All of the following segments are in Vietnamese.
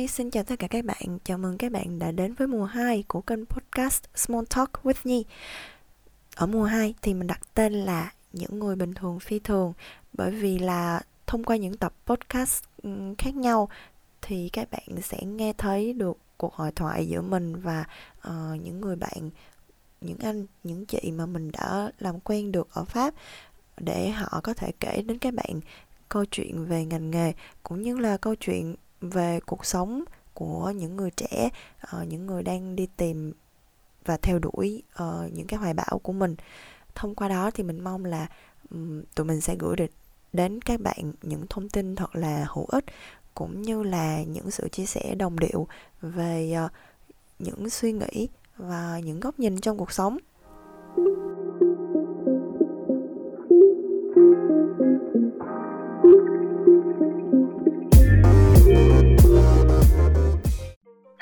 Hi, xin chào tất cả các bạn. Chào mừng các bạn đã đến với mùa 2 của kênh podcast Small Talk with Nhi. Ở mùa 2 thì mình đặt tên là Những người bình thường phi thường bởi vì là thông qua những tập podcast ừ, khác nhau thì các bạn sẽ nghe thấy được cuộc hội thoại giữa mình và uh, những người bạn những anh những chị mà mình đã làm quen được ở pháp để họ có thể kể đến các bạn câu chuyện về ngành nghề cũng như là câu chuyện về cuộc sống của những người trẻ uh, những người đang đi tìm và theo đuổi uh, những cái hoài bão của mình. Thông qua đó thì mình mong là um, tụi mình sẽ gửi được đến các bạn những thông tin thật là hữu ích cũng như là những sự chia sẻ đồng điệu về uh, những suy nghĩ và những góc nhìn trong cuộc sống.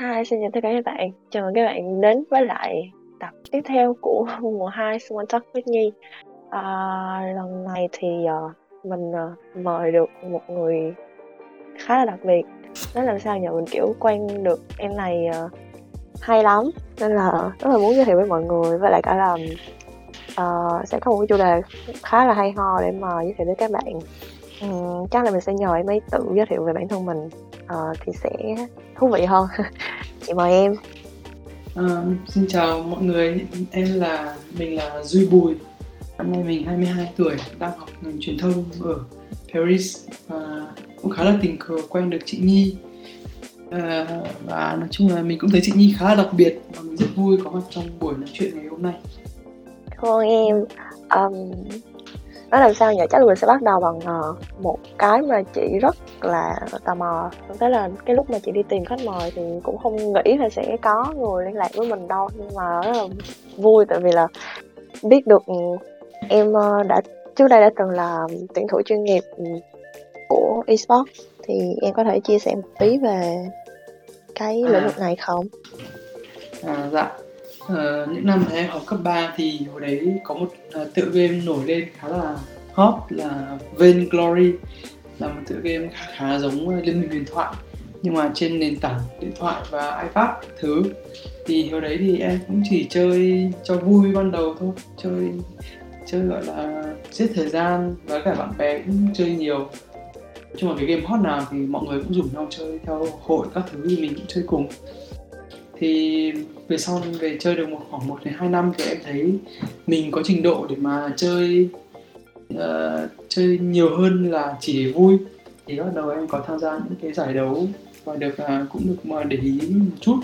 Hai xin chào tất cả các bạn. Chào mừng các bạn đến với lại tập tiếp theo của mùa 2 Small Talk with Nhi. À, lần này thì uh, mình uh, mời được một người khá là đặc biệt. Nói làm sao nhờ mình kiểu quen được em này uh, hay lắm nên là rất là muốn giới thiệu với mọi người với lại cả là uh, sẽ có một cái chủ đề khá là hay ho để mà giới thiệu với các bạn um, chắc là mình sẽ nhờ em ấy tự giới thiệu về bản thân mình uh, thì sẽ thú vị hơn. Chị mời em. À, xin chào mọi người. Em là mình là Duy Bùi. Năm nay mình 22 tuổi đang học ngành truyền thông ở Paris và cũng khá là tình cờ quen được chị Nhi. À, và nói chung là mình cũng thấy chị Nhi khá là đặc biệt và mình rất vui có mặt trong buổi nói chuyện ngày hôm nay. Ơn em. Um, nói làm sao nhỉ? Chắc là mình sẽ bắt đầu bằng uh, một cái mà chị rất là tò mò. Thế là cái lúc mà chị đi tìm khách mời thì cũng không nghĩ là sẽ có người liên lạc với mình đâu. Nhưng mà rất là vui tại vì là biết được em uh, đã trước đây đã từng là tuyển thủ chuyên nghiệp ừ, của esports. Thì em có thể chia sẻ một tí về cái lĩnh vực này không? À, dạ Ờ, những năm mà em học cấp 3 thì hồi đấy có một uh, tựa game nổi lên khá là hot là Vain Glory là một tựa game khá, khá giống uh, Liên minh huyền thoại nhưng mà trên nền tảng điện thoại và iPad thứ. Thì hồi đấy thì em cũng chỉ chơi cho vui ban đầu thôi chơi chơi gọi là giết thời gian và cả bạn bè cũng chơi nhiều. Chung là cái game hot nào thì mọi người cũng rủ nhau chơi theo hội các thứ thì mình cũng chơi cùng. Thì về sau về chơi được một khoảng 1 đến 2 năm thì em thấy mình có trình độ để mà chơi uh, chơi nhiều hơn là chỉ để vui. Thì bắt đầu em có tham gia những cái giải đấu và được uh, cũng được mà để ý một chút.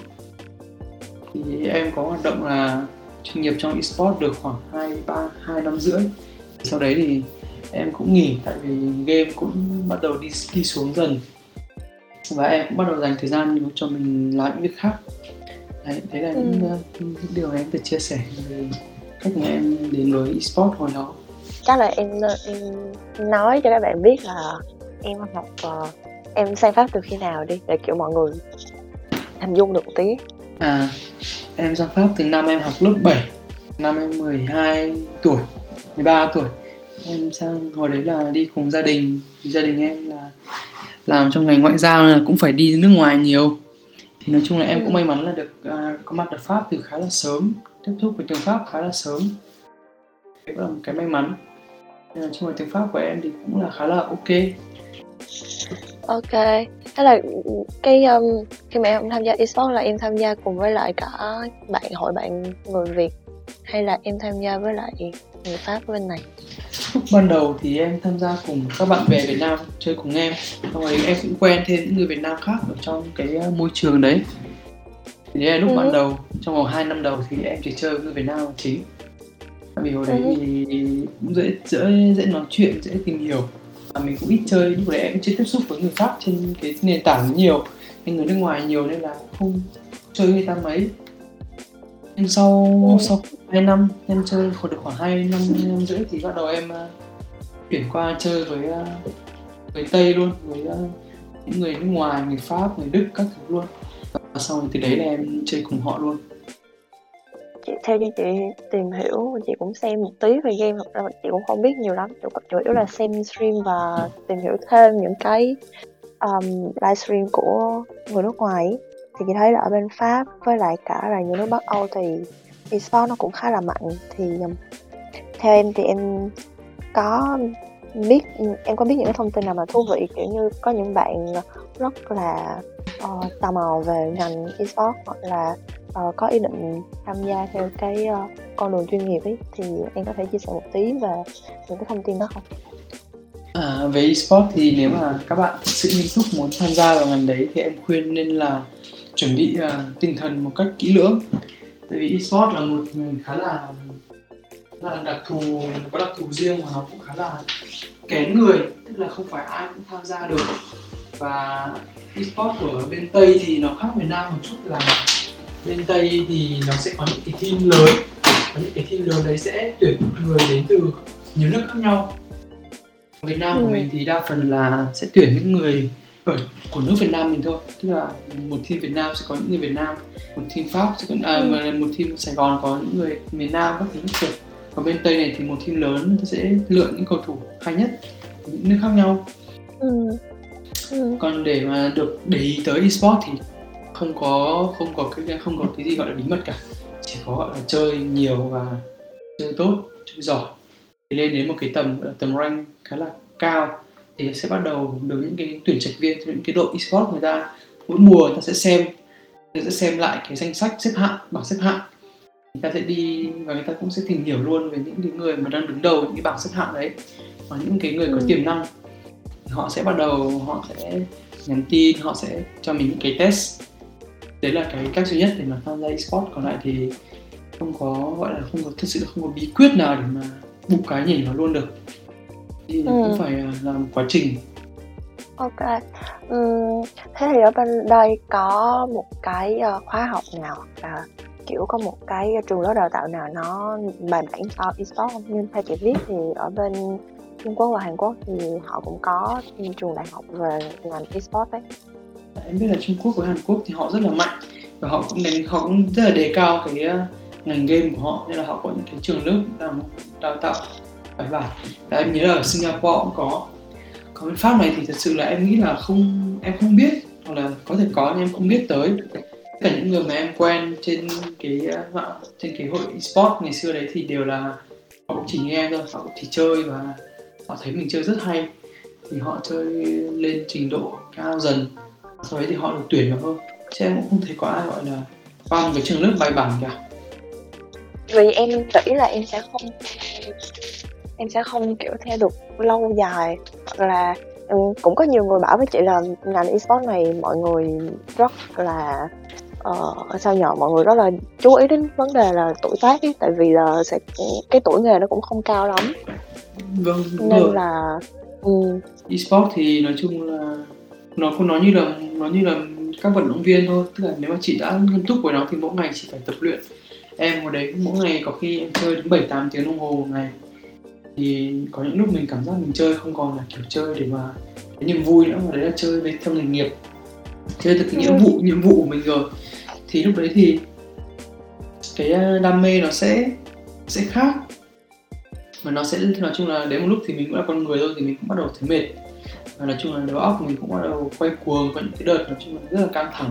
Thì em có hoạt động là chuyên nghiệp trong esports được khoảng 2 3 2 năm rưỡi. Sau đấy thì em cũng nghỉ tại vì game cũng bắt đầu đi đi xuống dần. Và em cũng bắt đầu dành thời gian cho mình làm những việc khác đấy đấy là ừ. những, uh, những điều em được chia sẻ về cách mà em đến với esports hồi đó. Chắc là em em nói cho các bạn biết là em học uh, em sang pháp từ khi nào đi để kiểu mọi người hình dung được một tí. À em sang pháp từ năm em học lớp 7 năm em 12 tuổi 13 tuổi. Em sang hồi đấy là đi cùng gia đình gia đình em là làm trong ngành ngoại giao là cũng phải đi nước ngoài nhiều thì nói chung là em cũng may mắn là được uh, có mặt ở Pháp từ khá là sớm tiếp xúc với tiếng Pháp khá là sớm. Đấy là một cái may mắn. Nói chung là tiếng Pháp của em thì cũng là khá là ok. Ok. Thế là cái um, khi mà em tham gia esports là em tham gia cùng với lại cả bạn hội bạn người Việt hay là em tham gia với lại người Pháp bên này. Lúc ban đầu thì em tham gia cùng các bạn bè Việt Nam chơi cùng em. Xong rồi em cũng quen thêm những người Việt Nam khác ở trong cái ờ, môi trường đấy. Thì đấy là lúc ừ. ban đầu. Trong vòng 2 năm đầu thì em chỉ chơi với người Việt Nam là chính vì hồi đấy ừ. thì cũng dễ dễ dễ nói chuyện dễ tìm hiểu. Và mình cũng ít chơi. Lúc đấy em chưa tiếp xúc với người khác trên cái nền tảng nhiều nên người nước ngoài nhiều nên là không chơi người ta mấy nhưng sau sau hai năm em chơi khoảng được khoảng hai năm năm rưỡi thì bắt đầu em uh, chuyển qua chơi với uh, người tây luôn với uh, những người nước ngoài người pháp người đức các thứ luôn. Và sau này từ đấy là em chơi cùng họ luôn. Chị theo như chị tìm hiểu chị cũng xem một tí về game thật ra chị cũng không biết nhiều lắm. Chủ, chủ yếu là xem stream và tìm hiểu thêm những cái um, livestream của người nước ngoài thì chị thấy là ở bên Pháp với lại cả là những nước Bắc Âu thì esports nó cũng khá là mạnh thì um, theo em thì em có biết em có biết những cái thông tin nào mà thú vị kiểu như có những bạn rất là uh, tò mò về ngành esports hoặc là uh, có ý định tham gia theo cái uh, con đường chuyên nghiệp ấy thì em có thể chia sẻ một tí về những cái thông tin đó không? À, về esports thì nếu mà các bạn thực sự nghiêm túc muốn tham gia vào ngành đấy thì em khuyên nên là chuẩn bị uh, tinh thần một cách kỹ lưỡng. Tại vì esports là một ngành khá là là đặc thù có đặc thù riêng mà nó cũng khá là kén người tức là không phải ai cũng tham gia được. Và esports của bên tây thì nó khác việt nam một chút là bên tây thì nó sẽ có những cái team lớn và những cái team lớn đấy sẽ tuyển người đến từ nhiều nước khác nhau. Việt Nam của Ừ. mình thì đa phần là sẽ tuyển những người ở của nước Việt Nam mình thôi tức là một team Việt Nam sẽ có những người Việt Nam một team Pháp sẽ có à, Ừ. mà một team Sài Gòn có những người miền Nam các thứ kiểu còn bên Tây này thì một team lớn sẽ lựa những cầu thủ hay nhất của những nước khác nhau Ừ. Ừ. còn để mà được để ý tới esports thì không có không có cái không có cái gì gọi là bí mật cả chỉ có gọi là chơi nhiều và chơi tốt chơi giỏi thì lên đến một cái tầm tầm rank khá là cao thì sẽ bắt đầu được những cái tuyển trạch viên, những cái đội esports người ta mỗi mùa người ta sẽ xem, người ta sẽ xem lại cái danh sách xếp hạng, bảng xếp hạng. Người ta sẽ đi và người ta cũng sẽ tìm hiểu luôn về những cái người mà đang đứng đầu những cái bảng xếp hạng đấy, và những cái người có tiềm năng. Thì họ sẽ bắt đầu, họ sẽ nhắn tin, họ sẽ cho mình những cái test. Đấy là cái cách duy nhất để mà tham gia esports. Còn lại thì không có, gọi là không có, thực sự là không có bí quyết nào để mà bục cái nhảy vào luôn được thì nó Ừ. cũng phải à, là một quá trình Ok. Ừm, thế thì ở bên đây có một cái ờ, khóa học nào là kiểu có một cái trường lớp đào tạo nào nó bài bản cho esports không? Nhưng theo chị biết thì ở bên Trung Quốc và Hàn Quốc thì họ cũng có trường đại học về ngành esports đấy. em biết là Trung Quốc với Hàn Quốc thì họ rất là mạnh và họ cũng đánh họ cũng rất là đề cao cái uh, ngành game của họ nên là họ có những cái trường lớp đào, đào tạo bài bản và em nhớ là ở Singapore cũng có. Còn bên Pháp này thì thật sự là em nghĩ là không, em không biết. Hoặc là có thể có nhưng em không biết tới. Tất cả những người mà em quen trên cái ờ, mạng, trên cái hội esports ngày xưa đấy thì đều là họ cũng chỉ nghe thôi, họ cũng chỉ chơi và họ thấy mình chơi rất hay. Thì họ chơi lên trình độ cao dần. Sau đấy thì họ được tuyển vào thôi. Chứ em cũng không thấy có ai gọi là qua một cái trường lớp bài bản cả. Vì em nghĩ là em sẽ không em sẽ không kiểu theo được lâu dài. Hoặc là ừ, cũng có nhiều người bảo với chị là ngành esports này mọi người rất là ờ, sao nhờ mọi người rất là chú ý đến vấn đề là tuổi tác ấy, tại vì là sẽ cái tuổi nghề nó cũng không cao lắm. Vâng đúng nên rồi. là ừ, esports thì nói chung là nó cũng nó như là nó như là các vận động viên thôi. Tức là nếu mà chị đã nghiêm túc với nó thì mỗi ngày chị phải tập luyện. Em hồi đấy mỗi ngày có khi em chơi đến 7 8 tiếng đồng hồ một ngày thì có những lúc mình cảm giác mình chơi không còn là kiểu chơi để mà cái niềm vui nữa mà đấy là chơi với theo nghề nghiệp chơi từ cái nhiệm vụ nhiệm vụ của mình rồi. Thì lúc đấy thì cái ờ, đam mê nó sẽ sẽ khác. Mà nó sẽ nói chung là đến một lúc thì mình cũng là con người thôi thì mình cũng bắt đầu thấy mệt. Và nói chung là đầu óc mình cũng bắt đầu quay cuồng có những cái đợt nói chung là rất là căng thẳng.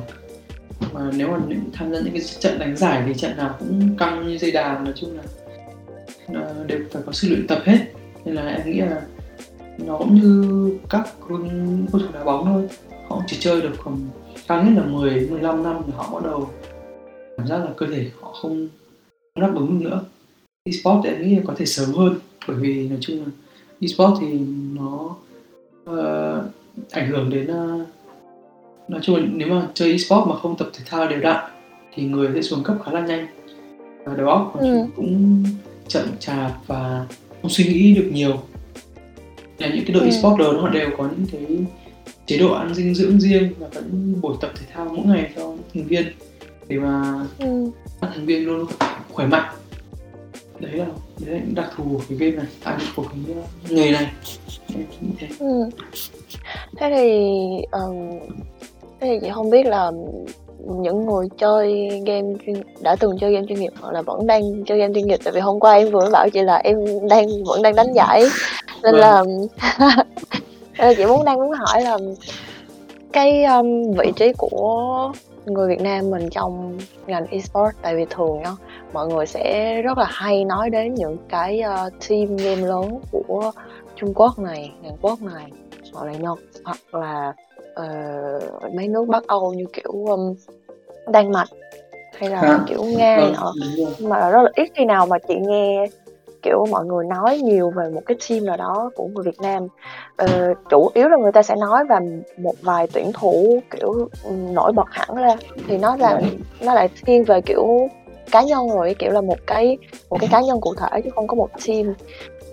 Mà nếu mà tham gia những cái trận đánh giải thì trận nào cũng căng như dây đàn nói chung là đều phải có sự luyện tập hết. Nên là em nghĩ là nó cũng như các cầu thủ đá bóng thôi. Họ chỉ chơi được khoảng cao nhất là 10 15 năm thì họ bắt đầu cảm giác là cơ thể họ không đáp ứng được nữa. Esports em nghĩ là có thể sớm hơn bởi vì nói chung là esports thì nó ờ, ảnh hưởng đến ờ, nói chung là nếu mà chơi esports mà không tập thể thao đều đặn thì người sẽ xuống cấp khá là nhanh. Và đầu óc Ừ. cũng chậm chạp và không suy nghĩ được nhiều. Là những cái đội Ừ. lớn họ đều có những cái chế độ ăn dinh dưỡng riêng và vẫn buổi tập thể thao mỗi ngày cho thành viên để mà ừ, các thành viên luôn khỏe mạnh. Đấy là đấy là những đặc thù của cái game này à của cái uh, nghề này. Thế. Ừ. thế thì ừm, thế thì chị không biết là những người chơi game chuyên đã từng chơi game chuyên nghiệp hoặc là vẫn đang chơi game chuyên nghiệp tại vì hôm qua em vừa mới bảo chị là em đang vẫn đang đánh giải nên Vâng. là nên là chị muốn đang muốn hỏi là cái um, vị trí của người Việt Nam mình trong ngành esports tại vì thường á mọi người sẽ rất là hay nói đến những cái uh, team game lớn của Trung Quốc này, Hàn Quốc này hoặc là Nhật hoặc là uh, mấy nước Bắc Âu như kiểu um, Đan Mạch hay là à, kiểu Nga này nọ mà rất là ít khi nào mà chị nghe kiểu mọi người nói nhiều về một cái team nào đó của người Việt Nam. Ờ, chủ yếu là người ta sẽ nói về một vài tuyển thủ kiểu nổi bật hẳn ra. Thì nó là nó lại thiên về kiểu cá nhân rồi kiểu là một cái một cái cá nhân cụ thể chứ không có một team.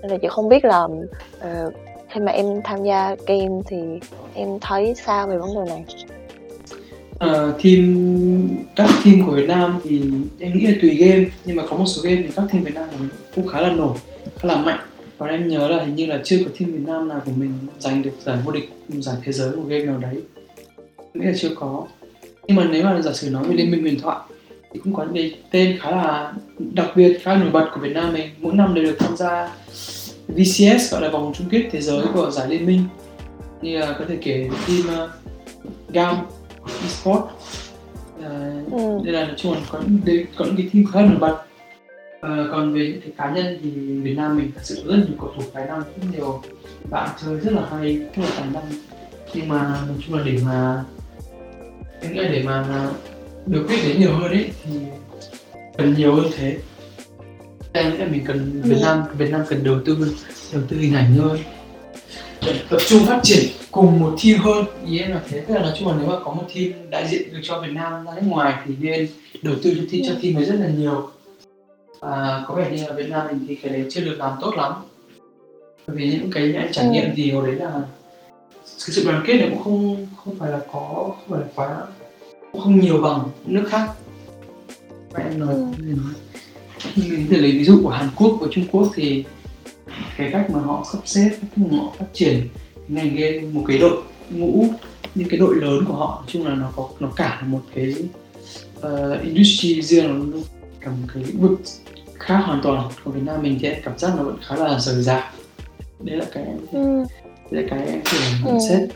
Nên là chị không biết là uh, khi mà em tham gia game thì em thấy sao về vấn đề này? Uh, team các team của Việt Nam thì em nghĩ là tùy game nhưng mà có một số game thì các team Việt Nam của cũng khá là nổi khá là mạnh. Và em nhớ là hình như là chưa có team Việt Nam nào của mình giành được giải vô địch giải thế giới của game nào đấy. Nghĩ là chưa có. Nhưng mà nếu mà giả sử nói về liên minh huyền thoại thì cũng có những cái tên khá là đặc biệt khá nổi bật của Việt Nam mình mỗi năm đều được tham gia VCS gọi là vòng chung kết thế giới của giải liên minh. Như là có thể kể team uh, Gam eSport uh, ừ. đây là nói chung là có những có những cái team khá nổi bật uh, còn về những cái cá nhân thì Việt Nam mình thật sự rất nhiều cầu thủ tài năng rất nhiều bạn chơi rất là hay rất là tài năng. Nhưng mà nói chung là để mà em nghĩ để mà được biết đến nhiều hơn ấy thì cần nhiều hơn thế em nghĩ mình cần Việt ừ. Nam Việt Nam cần đầu tư đầu tư hình ảnh hơn tập trung phát triển cùng một team hơn. Ý em là thế. Tức là nói chung là nếu mà có một team đại diện được cho Việt Nam ra nước ngoài thì nên đầu tư cho team cho team ấy rất là nhiều. À, có vẻ như là Việt Nam mình thì cái đấy chưa được làm tốt lắm. Bởi vì những cái anh trải nghiệm ừ. thì hồi đấy là cái sự đoàn kết này cũng không không phải là có không phải là quá cũng không nhiều bằng nước khác. Và em nói ừ. nói thì lấy ví dụ của Hàn Quốc và Trung Quốc thì cái cách mà họ sắp xếp cách mà họ phát triển ngành game một cái đội ngũ những cái đội lớn của họ nói chung là nó có nó cả một cái uh, industry riêng nó cả một cái lĩnh vực khác hoàn toàn còn Việt Nam mình thì cảm giác nó vẫn khá là rời rạc đấy là cái ừ. đấy là cái em nhận ừ. xét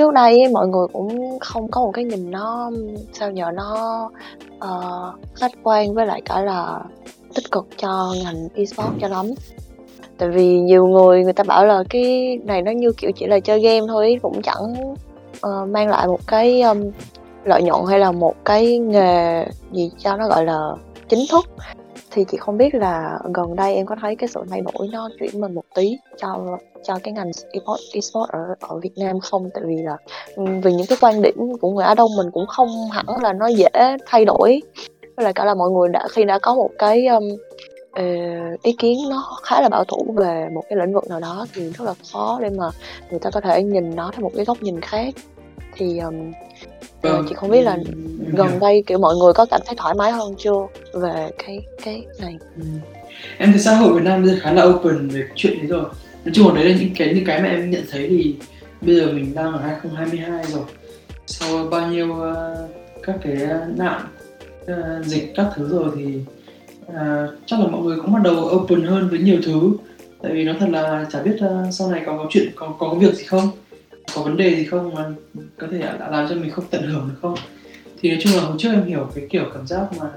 trước đây mọi người cũng không có một cái nhìn nó sao nhờ nó uh, khách quan với lại cả là tích cực cho ngành esports cho lắm. Tại vì nhiều người người ta bảo là cái này nó như kiểu chỉ là chơi game thôi cũng chẳng uh, mang lại một cái um, lợi nhuận hay là một cái nghề gì cho nó gọi là chính thức thì chị không biết là gần đây em có thấy cái sự thay đổi nó chuyển mình một tí cho cho cái ngành esports esports ở ở Việt Nam không? Tại vì là ừ, vì những cái quan điểm của người Á Đông mình cũng không hẳn là nó dễ thay đổi. Với lại cả là mọi người đã khi đã có một cái um, uh, ý kiến nó khá là bảo thủ về một cái lĩnh vực nào đó thì rất là khó để mà người ta có thể nhìn nó theo một cái góc nhìn khác. Thì um, Vâng. chị không biết là gần đây kiểu mọi người có cảm thấy thoải mái hơn chưa về cái cái này? Ừ. em thấy xã hội Việt Nam bây giờ khá là open về cái chuyện đấy rồi. Nói chung là đấy là những cái những cái mà em nhận thấy thì bây giờ mình đang ở 2022 rồi. Sau bao nhiêu uh, các cái nạn uh, dịch các thứ rồi thì uh, chắc là mọi người cũng bắt đầu open hơn với nhiều thứ. Tại vì nó thật là chả biết uh, sau này có có chuyện có có việc gì không có vấn đề gì không? Mà có thể đã làm cho mình không tận hưởng được không? Thì nói chung là hồi trước em hiểu cái kiểu cảm giác mà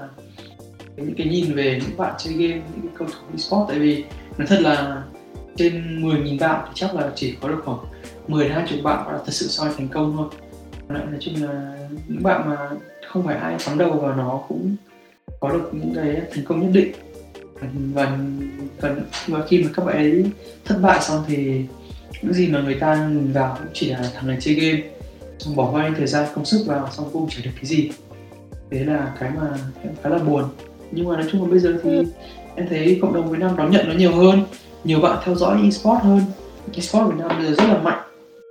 những cái nhìn về những bạn chơi game những cái cầu thủ esports tại vì nó thật là trên 10.000 bạn thì chắc là chỉ có được khoảng 10 đến 20 bạn là thật sự soi thành công thôi. Nói chung là những bạn mà không phải ai phóng đầu vào nó cũng có được những cái thành công nhất định. Và, và, và khi mà các bạn ấy thất bại xong thì những gì mà người ta nhìn vào cũng chỉ là thằng này chơi game. Xong bỏ bao nhiêu thời gian công sức vào xong cũng chỉ được cái gì. Thế là cái mà em khá là buồn. Nhưng mà nói chung là bây giờ thì ừ. em thấy cộng đồng Việt Nam đón nhận nó nhiều hơn nhiều bạn theo dõi esports hơn. esports Việt Nam bây giờ rất là mạnh.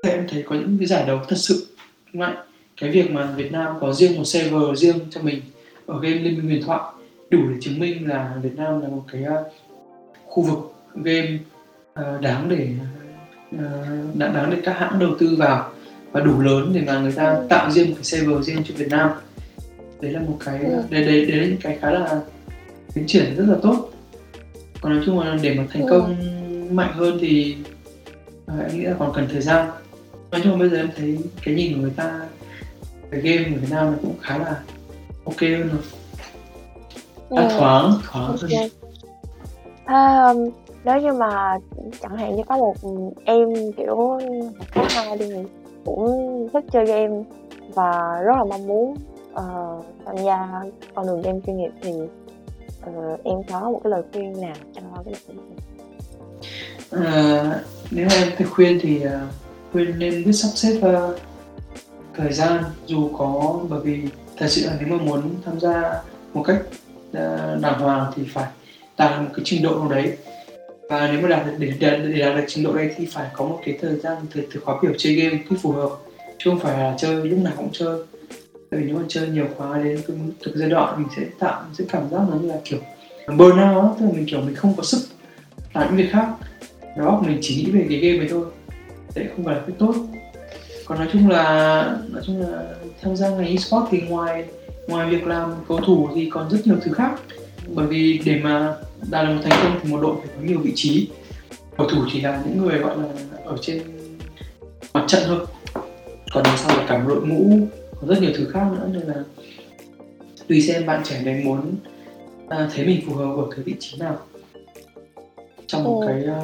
Em thấy có những cái giải đấu thật sự mạnh. Cái việc mà Việt Nam có riêng một server riêng cho mình ở game Liên minh huyền thoại đủ để chứng minh là Việt Nam là một cái uh, khu vực game uh, đáng để uh, đáng để các hãng đầu tư vào và đủ lớn để mà người ta tạo riêng một cái server riêng cho Việt Nam đấy là một cái ừ. đấy, đấy đấy là những cái khá là tiến triển rất là tốt còn nói chung là để mà thành công ừ. mạnh hơn thì uh, em nghĩ là còn cần thời gian nói chung bây giờ em thấy cái nhìn của người ta cái game của Việt Nam nó cũng khá là ok hơn rồi à, Ừ. thoáng thoáng Ok. hơn À, um, nếu như mà chẳng hạn như có một em kiểu học cấp hai đi cũng thích chơi game và rất là mong muốn uh, tham gia con đường game chuyên nghiệp thì uh, em có một cái lời khuyên nào cho cái bạn này? Ờ, nếu em thì khuyên thì uh, khuyên nên biết sắp xếp uh, thời gian dù có bởi vì thật sự là nếu mà muốn tham gia một cách uh, đàng hoàng thì phải đạt một cái trình độ nào đấy và nếu mà đạt được để, đạt, để đạt được trình độ đấy thì phải có một cái thời gian thời, thời khóa biểu chơi game khi phù hợp chứ không phải là chơi lúc nào cũng chơi. Tại vì nếu mà chơi nhiều quá đến từng giai đoạn mình sẽ tạo mình sẽ cảm giác nó như là kiểu burn out tức là mình kiểu mình không có sức làm những việc khác. Đó mình chỉ nghĩ về cái game này thôi sẽ không phải là cái tốt. Còn nói chung là nói chung là tham gia ngành esports thì ngoài ngoài việc làm cầu thủ thì còn rất nhiều thứ khác bởi vì để mà đạt được một thành công thì một đội phải có nhiều vị trí cầu thủ chỉ là những người gọi là ở trên mặt trận thôi còn đằng sau là cả một đội ngũ có rất nhiều thứ khác nữa nên là tùy xem bạn trẻ này muốn à, thấy mình phù hợp ở cái vị trí nào trong một Ừ. cái à,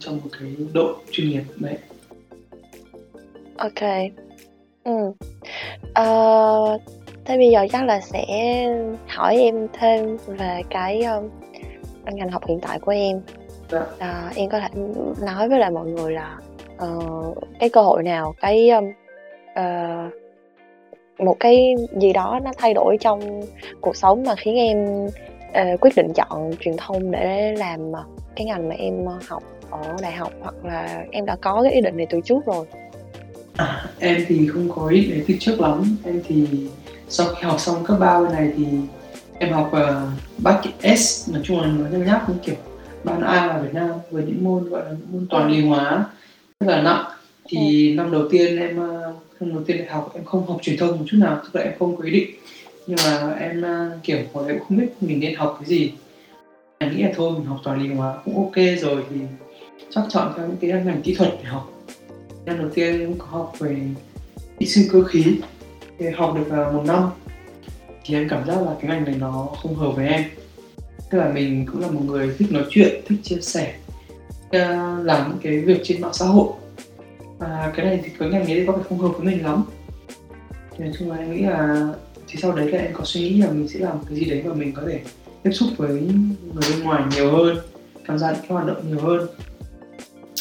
trong một cái đội chuyên nghiệp đấy Ok. Ừ. Ờ, thế bây giờ chắc là sẽ hỏi em thêm về cái um, ngành học hiện tại của em. Dạ. À, em có thể nói với lại mọi người là ờ, cái cơ hội nào, cái um, ờ, một cái gì đó nó thay đổi trong cuộc sống mà khiến em ờ, quyết định chọn truyền thông để làm cái ngành mà em học ở đại học hoặc là em đã có cái ý định này từ trước rồi. À, em thì không có ý định từ trước lắm em thì sau khi học xong cấp 3 bên này thì em học uh, Bac S. Nói chung là nó nhắc nhắc những kiểu ban A ở Việt Nam với những môn gọi là môn toàn lý hóa rất là nặng. Thì năm đầu tiên em ờ, năm đầu tiên đại học em không học truyền thông một chút nào tức là em không có ý định. Nhưng mà em ờ, kiểu hồi cũng không biết mình nên học cái gì. Em nghĩ là thôi mình học toàn lý hóa cũng ok rồi thì chắc chọn theo những cái ngành kỹ thuật để học. Năm đầu tiên em có học về kỹ sư cơ khí thì học được uh, một năm thì em cảm giác là cái ngành này nó không hợp với em. Tức là mình cũng là một người thích nói chuyện thích chia sẻ uh, làm những cái việc trên mạng xã hội. Và cái này thì cái ngành ấy có vẻ không hợp với mình lắm. Thì nói chung là em nghĩ là thì sau đấy là em có suy nghĩ là mình sẽ làm cái gì đấy mà mình có thể tiếp xúc với người bên ngoài nhiều hơn tham gia những cái hoạt động nhiều hơn.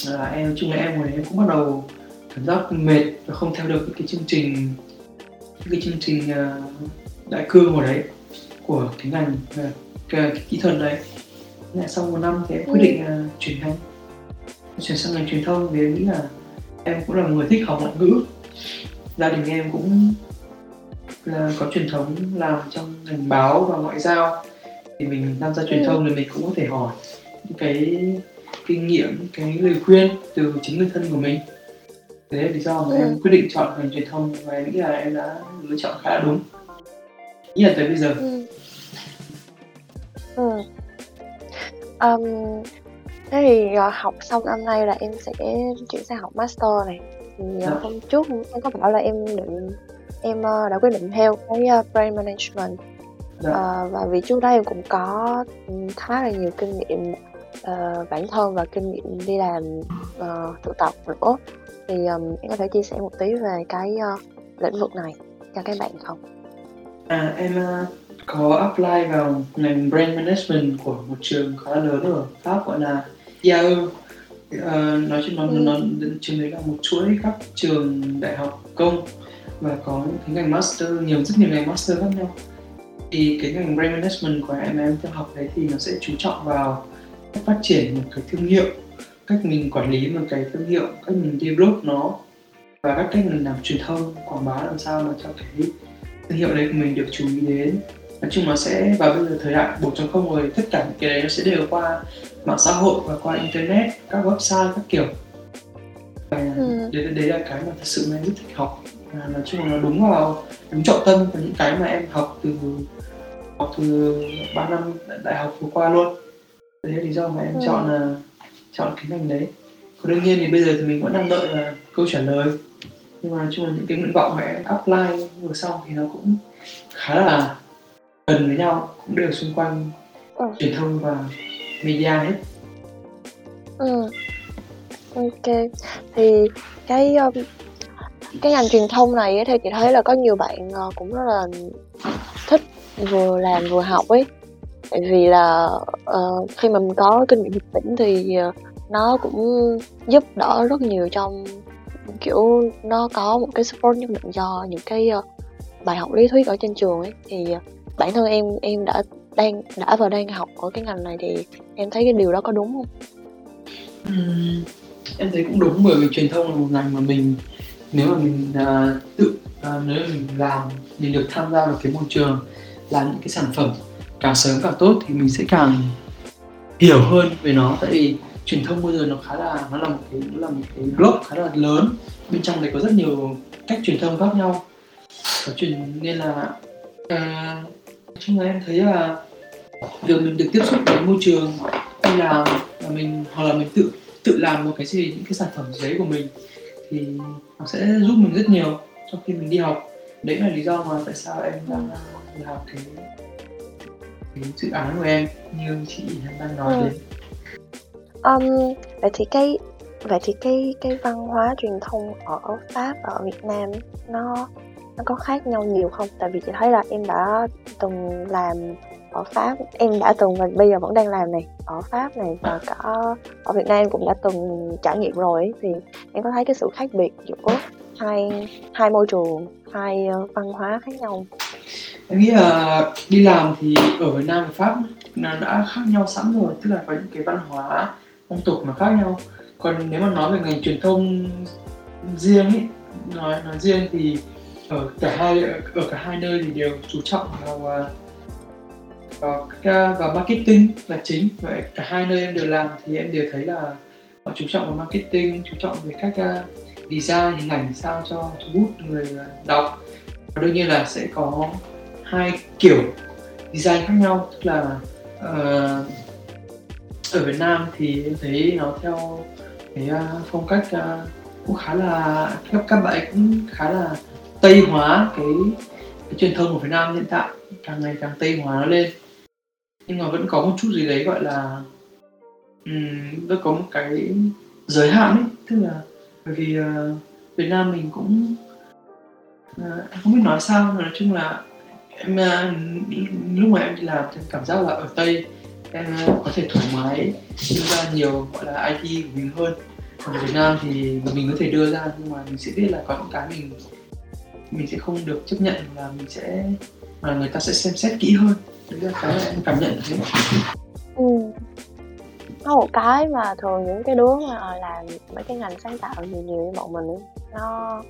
Là em chung là em hồi đấy em cũng bắt đầu cảm giác mệt và không theo được những cái chương trình cái chương trình uh, đại cương hồi đấy của cái ngành uh, cái, cái kỹ thuật đấy. Là sau một năm thì em quyết Ừ. định uh, chuyển ngành. Chuyển sang ngành truyền thông vì em nghĩ là em cũng là người thích học ngoại ngữ. Gia đình em cũng là có truyền thống làm trong ngành báo và ngoại giao. Thì mình tham gia truyền Ừ. thông thì mình cũng có thể hỏi những cái kinh nghiệm cái lời khuyên từ chính người thân của mình thế là lý do mà Ừ. em quyết định chọn ngành truyền thông và em nghĩ là em đã lựa chọn khá là đúng nghĩ là tới bây giờ Ừ. Ừ. Ừm, thế thì ờ, học xong năm nay là em sẽ chuyển sang học master này. Thì ờ, Dạ. hôm trước em có bảo là em định em ờ, đã quyết định theo cái brand management Dạ. Ờ, và vì trước đó em cũng có khá là nhiều kinh nghiệm ờ, bản thân và kinh nghiệm đi làm ờ, thực tập nữa. Thì ừm, em có thể chia sẻ một tí về cái ờ, lĩnh vực này cho các bạn không? à, em uh, có apply vào ngành brand management của một trường khá lớn ở Pháp gọi là IAE Ờ, nói chung nó, Ừ. nó trường đấy là một chuỗi các trường đại học công và có những cái ngành master nhiều rất nhiều ngành master khác nhau thì cái ngành brand management của em em theo học đấy thì nó sẽ chú trọng vào cách phát triển một cái thương hiệu cách mình quản lý một cái thương hiệu cách mình develop nó và các cách mình làm truyền thông quảng bá làm sao mà cho cái thương hiệu đấy của mình được chú ý đến. Nói chung nó sẽ vào bây giờ thời đại 4.0 rồi tất cả những cái đấy nó sẽ đều qua mạng xã hội và qua internet các website các kiểu. Và Ừ. đấy, đấy là cái mà thật sự mà em rất thích học. Và nói chung là nó đúng vào đúng trọng tâm của những cái mà em học từ học từ 3 năm đại học vừa qua luôn là lý do mà em Ừ. chọn là chọn cái ngành đấy còn đương nhiên thì bây giờ thì mình vẫn đang đợi là câu trả lời nhưng mà nói chung là những cái nguyện vọng mà em apply vừa xong thì nó cũng khá là gần với nhau cũng đều xung quanh Ừ. truyền thông và media hết Ừ. Ok. Thì cái um, cái ngành truyền thông này thì chị thấy là có nhiều bạn ờ, cũng rất là thích vừa làm vừa học ấy. Tại vì là Ờ, khi mà mình có kinh nghiệm thực tiễn thì uh, nó cũng giúp đỡ rất nhiều trong kiểu nó có một cái support nhất định cho những cái uh, bài học lý thuyết ở trên trường ấy thì uh, bản thân em em đã đang đã và đang học ở cái ngành này thì em thấy cái điều đó có đúng không? Uhm, em thấy cũng đúng bởi vì truyền thông là một ngành mà mình nếu mà mình uh, tự uh, nếu mà mình làm mình được tham gia vào cái môi trường làm những cái sản phẩm càng sớm càng tốt thì mình sẽ càng hiểu hơn về nó tại vì truyền thông bây giờ nó khá là nó là một cái nó là một cái block khá là lớn. Bên trong này có rất nhiều cách truyền thông khác nhau. Và truyền nên là à, chung là em thấy là việc mình được tiếp xúc với môi trường hay là, là mình hoặc là mình tự tự làm một cái gì những cái sản phẩm giấy của mình thì nó sẽ giúp mình rất nhiều trong khi mình đi học. Đấy là lý do mà tại sao em đang làm cái cái dự án của em như chị đang nói Ừ. đến Um, vậy thì cái vậy thì cái cái văn hóa truyền thông ở Pháp và ở Việt Nam nó nó có khác nhau nhiều không? Tại vì chị thấy là em đã từng làm ở Pháp, em đã từng và bây giờ vẫn đang làm này ở Pháp này và cả ở Việt Nam cũng đã từng trải nghiệm rồi thì em có thấy cái sự khác biệt giữa hai hai môi trường, hai ờ, văn hóa khác nhau em nghĩ là đi làm thì ở Việt Nam và Pháp nó đã khác nhau sẵn rồi, tức là có những cái văn hóa phong tục mà khác nhau. Còn nếu mà nói về ngành truyền thông riêng ấy nói nói riêng thì ở cả hai, ở cả hai nơi thì đều chú trọng vào à, vào à, vào marketing là chính. Vậy cả hai nơi em đều làm thì em đều thấy là họ chú trọng vào marketing, chú trọng về cách à, design hình ảnh sao cho thu hút người đọc. Và đương nhiên là sẽ có hai kiểu design khác nhau tức là uh, ở Việt Nam thì em thấy nó theo cái uh, phong cách uh, cũng khá là các các bạn ấy cũng khá là tây hóa cái cái truyền thông của Việt Nam hiện tại càng ngày càng tây hóa nó lên. Nhưng mà vẫn có một chút gì đấy gọi là um, vẫn có một cái giới hạn ấy tức là bởi vì uh, Việt Nam mình cũng uh, không biết nói sao nói chung là em ờ, lúc mà em đi làm thì em cảm giác là ở Tây em có thể thoải mái đưa ra nhiều gọi là IT của mình hơn. Còn ở Việt Nam thì mình có thể đưa ra nhưng mà mình sẽ biết là có những cái mình mình sẽ không được chấp nhận là mình sẽ mà người ta sẽ xem xét kỹ hơn. Đấy là cái em cảm nhận thế. Ừ. Có một cái mà thường những cái đứa mà làm mấy cái ngành sáng tạo nhiều nhiều như bọn mình ấy, nó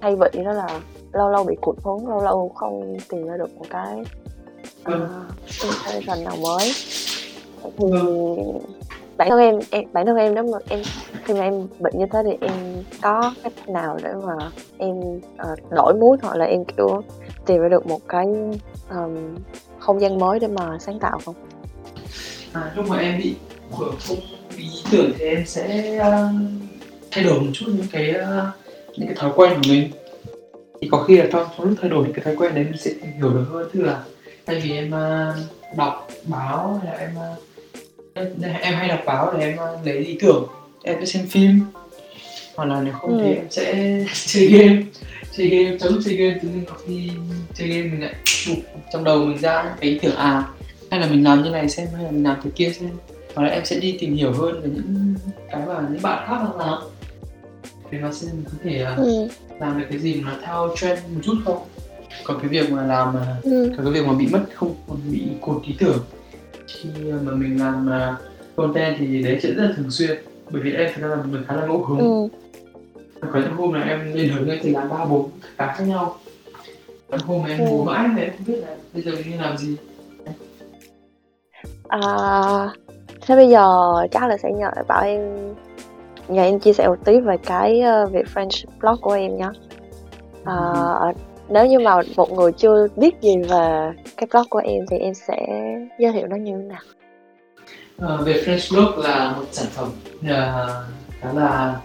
hay bị đó là lâu lâu bị cụt hứng, lâu lâu không tìm ra được một cái Vâng. uh, nào mới. Thì bản thân em, em bản thân em nếu mà em khi mà em bị như thế thì em có cách nào để mà em ờ, đổi mood hoặc là em kiểu tìm ra được một cái ờm, không gian mới để mà sáng tạo không? À, lúc mà em bị không ý tưởng thì em sẽ ờ, thay đổi một chút những cái ờ, những cái thói quen của mình. Thì có khi là trong, trong lúc thay đổi những cái thói quen đấy mình sẽ hiểu được hơn tức là thay vì em ờ, đọc báo hay là em ờ, em, em hay đọc báo để em ờ, lấy ý tưởng em sẽ xem phim. Hoặc là nếu không thì Ừ. em sẽ chơi game chơi game trong lúc chơi game tự nhiên có khi chơi game mình lại bụp trong đầu mình ra cái ý tưởng à hay là mình làm như này xem hay là mình làm thế kia xem. Hoặc là em sẽ đi tìm hiểu hơn về những cái mà những bạn khác đang làm mà xem mình có thể à, Ừ. làm được cái gì mà nó theo trend một chút không còn cái việc mà làm à, Ừ. còn cái việc mà bị mất không còn bị cột ý tưởng khi mà mình làm à, content thì đấy sẽ rất là thường xuyên bởi vì em thực ra là một người khá là ngẫu hứng Ừ. có những hôm là em lên hứng em thì làm ba bốn cái khác nhau có hôm mà em Ừ. ngủ mãi mà em không biết là bây giờ nên làm gì À, thế bây giờ chắc là sẽ nhờ bảo em nhờ em chia sẻ một tí về cái ờ, việc French blog của em nhé. À, nếu như mà một người chưa biết gì về cái blog của em thì em sẽ giới thiệu nó như thế nào. Ờ, về French Blog là một sản phẩm uh, khá là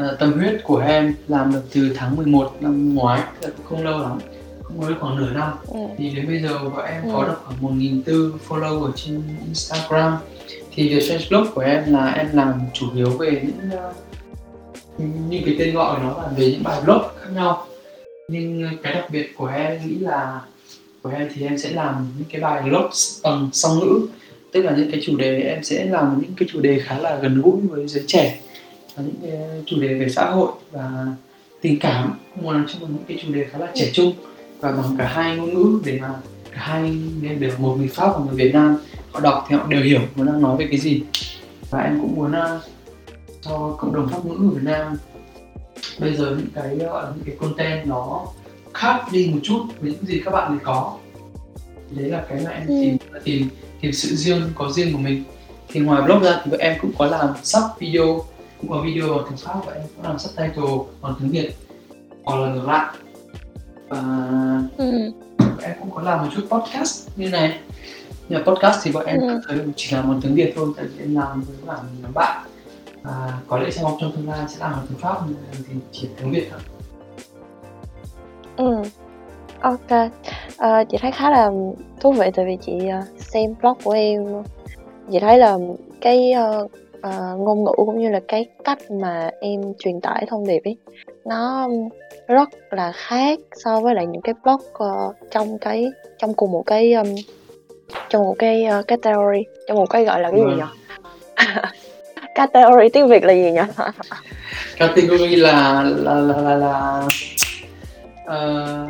uh, tâm huyết của em làm được từ tháng 11 năm ngoái cũng không lâu lắm cũng mới khoảng nửa năm ừ. thì đến bây giờ bọn em Ừ. có được khoảng một nghìn tư follow ở trên Instagram thì việc blog của em là em làm chủ yếu về những ờ, những như cái tên gọi của nó là về những bài blog khác nhau. Nhưng cái đặc biệt của em nghĩ là, của em thì em sẽ làm những cái bài blog bằng song ngữ. Tức là những cái chủ đề em sẽ làm những cái chủ đề khá là gần gũi với giới trẻ và những cái chủ đề về xã hội và tình cảm. Một trong những cái chủ đề khá là trẻ trung và bằng cả hai ngôn ngữ để mà cả hai nên được một người Pháp và người Việt Nam họ đọc thì họ đều hiểu muốn đang nói về cái gì. Và em cũng muốn uh, cho cộng đồng Pháp ngữ ở Việt Nam bây giờ những cái gọi là những cái content nó khác đi một chút với những gì các bạn ấy có. Đấy là cái mà em Ừ. tìm tìm tìm sự riêng có riêng của mình. Thì ngoài blog ra thì em cũng có làm sub video cũng có video bằng tiếng Pháp và em cũng làm subtitle bằng tiếng Việt. Hoặc là ngược lại. Và Ừ. em cũng có làm một chút podcast như này nhưng mà podcast thì bọn em Ừ. chỉ làm bằng tiếng Việt thôi tại vì em làm với cả nhóm bạn và có lẽ trong trong tương lai sẽ làm bằng tiếng Pháp thì chỉ tiếng Việt thôi Ừ. Ok. Ờ, chị thấy khá là thú vị tại vì chị ờ, xem blog của em chị thấy là cái ờ, ờ, ngôn ngữ cũng như là cái cách mà em truyền tải thông điệp ấy nó rất là khác so với lại những cái blog ờ, trong cái trong cùng một cái um, trong một cái ờ, category trong một cái gọi là cái gì Vâng. nhỉ category tiếng Việt là gì nhỉ category là là là là, là ờ,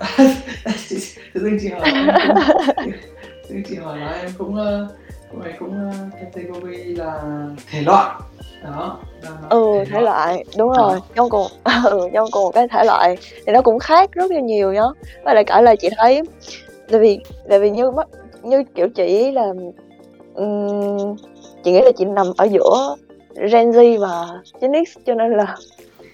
tự dưng chị hỏi tự dưng chị hỏi là em cũng ờ, cũng ấy cũng category là thể loại. Đó ừ thể loại. đúng Đó. rồi trong cùng ừ, trong cùng cái thể loại. Thì nó cũng khác rất là nhiều nhá với lại cả là chị thấy tại vì tại vì như như kiểu chị là ừm, chị nghĩ là chị nằm ở giữa Gen Z và Gen X cho nên là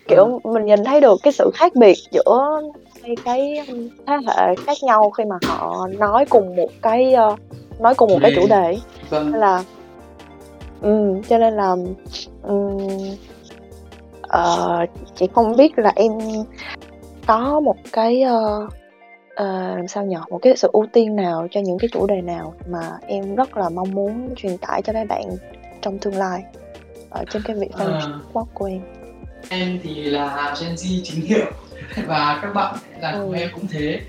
kiểu mình nhìn thấy được cái sự khác biệt giữa hai cái thế hệ khác nhau khi mà họ nói cùng một cái ờ, nói cùng một cái Chủ đề. vâng. Nên là ừ, cho nên là ừm, ờ, chị không biết là em có một cái ờ, ờ, làm sao nhỉ? Một cái sự ưu tiên nào cho những cái chủ đề nào mà em rất là mong muốn truyền tải cho các bạn trong tương lai ở trên cái vị Ờ. Facebook của em? Em thì là Gen Z chính hiệu. Và các bạn là của Ừ. em cũng thế.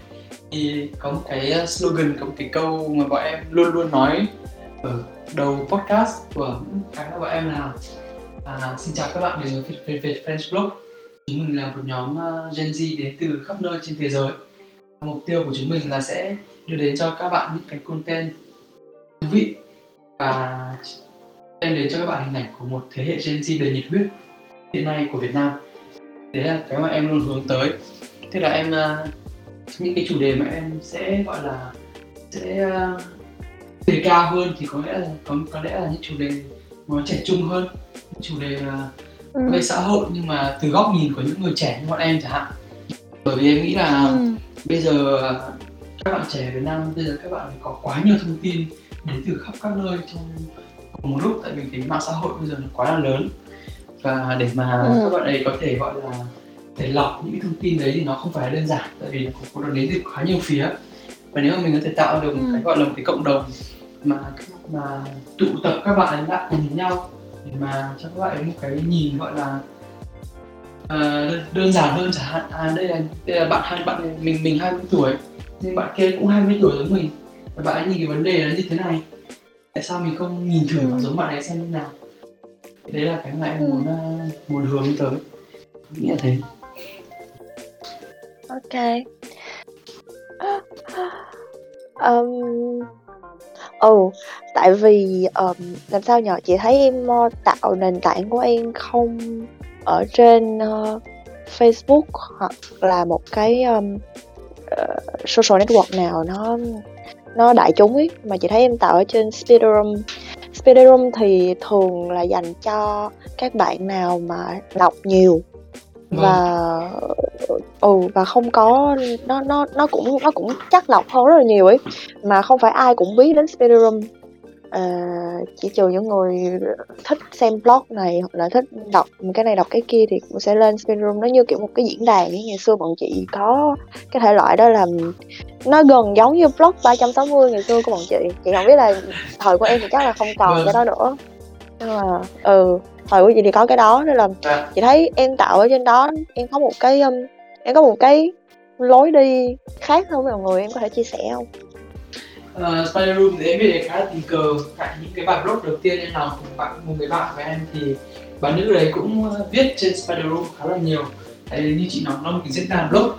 Thì có một cái uh, slogan có một cái câu mà bọn em luôn luôn nói ở đầu podcast của mà bọn em làm à, xin chào các bạn đến với về French Blog chúng mình là một nhóm Gen Z đến từ khắp nơi trên thế giới mục tiêu của chúng mình là sẽ đưa đến cho các bạn những cái content thú vị và đem đến cho các bạn hình ảnh của một thế hệ Gen Z đầy nhiệt huyết hiện nay của Việt Nam đấy là cái mà em luôn hướng tới tức là em uh, những cái chủ đề mà em sẽ gọi là sẽ uh, đề cao hơn thì có lẽ là có, có lẽ là những chủ đề nó trẻ trung hơn những chủ đề là ừ. về xã hội nhưng mà từ góc nhìn của những người trẻ như bọn em chẳng hạn bởi vì em nghĩ là Ừ. bây giờ uh, các bạn trẻ Việt Nam bây giờ các bạn có quá nhiều thông tin đến từ khắp các nơi trong cùng một lúc tại vì cái mạng xã hội bây giờ nó quá là lớn và để mà Ừ. các bạn ấy có thể gọi là để lọc những cái thông tin đấy thì nó không phải đơn giản tại vì nó cũng có đến từ khá nhiều phía và nếu mà mình có thể tạo được một Ừ. cái gọi là một cái cộng đồng mà mà tụ tập các bạn lại cùng nhau để mà cho các bạn ấy một cái nhìn gọi là ờ, đơn, giản hơn chẳng hạn à đây là đây là bạn hai bạn này, mình mình 20 tuổi nhưng bạn kia cũng 20 tuổi giống mình. Và bạn ấy nhìn cái vấn đề là như thế này tại sao mình không nhìn thử và giống bạn ấy xem như nào? Đấy là cái mà em Ừ. muốn ờ, muốn hướng tới. Nghĩ là thế. Ok. Um, ừ tại vì um, làm sao nhờ? Chị thấy em ờ, tạo nền tảng của em không ở trên ờ, Facebook hoặc là một cái um, ờ, social network nào nó nó đại chúng ấy. Mà chị thấy em tạo ở trên Spiderum Spiderum thì thường là dành cho các bạn nào mà đọc nhiều Vâng. và ừ và không có nó nó nó cũng nó cũng chắc lọc hơn rất là nhiều ấy. Mà không phải ai cũng biết đến Spiderum ờ, chỉ trừ những người thích xem blog này hoặc là thích đọc cái này đọc cái kia thì cũng sẽ lên spin room. Nó như kiểu một cái diễn đàn ấy ngày xưa bọn chị có cái thể loại đó là nó gần giống như blog 360 ngày xưa của bọn chị. Chị không biết là thời của em thì chắc là không còn cái đó nữa. Nhưng mà ừ thời của chị thì có cái đó nên là Dạ. chị thấy em tạo ở trên đó em có một cái um, em có một cái lối đi khác với mọi người em có thể chia sẻ không Uh, Spider Room thì em biết khá là tình cờ. Tại những cái bài blog đầu tiên em làm cùng bạn một người bạn của em thì bạn nữ đấy cũng ờ, viết trên Spider Room khá là nhiều. Tại vì như chị nói nó một cái diễn đàn blog.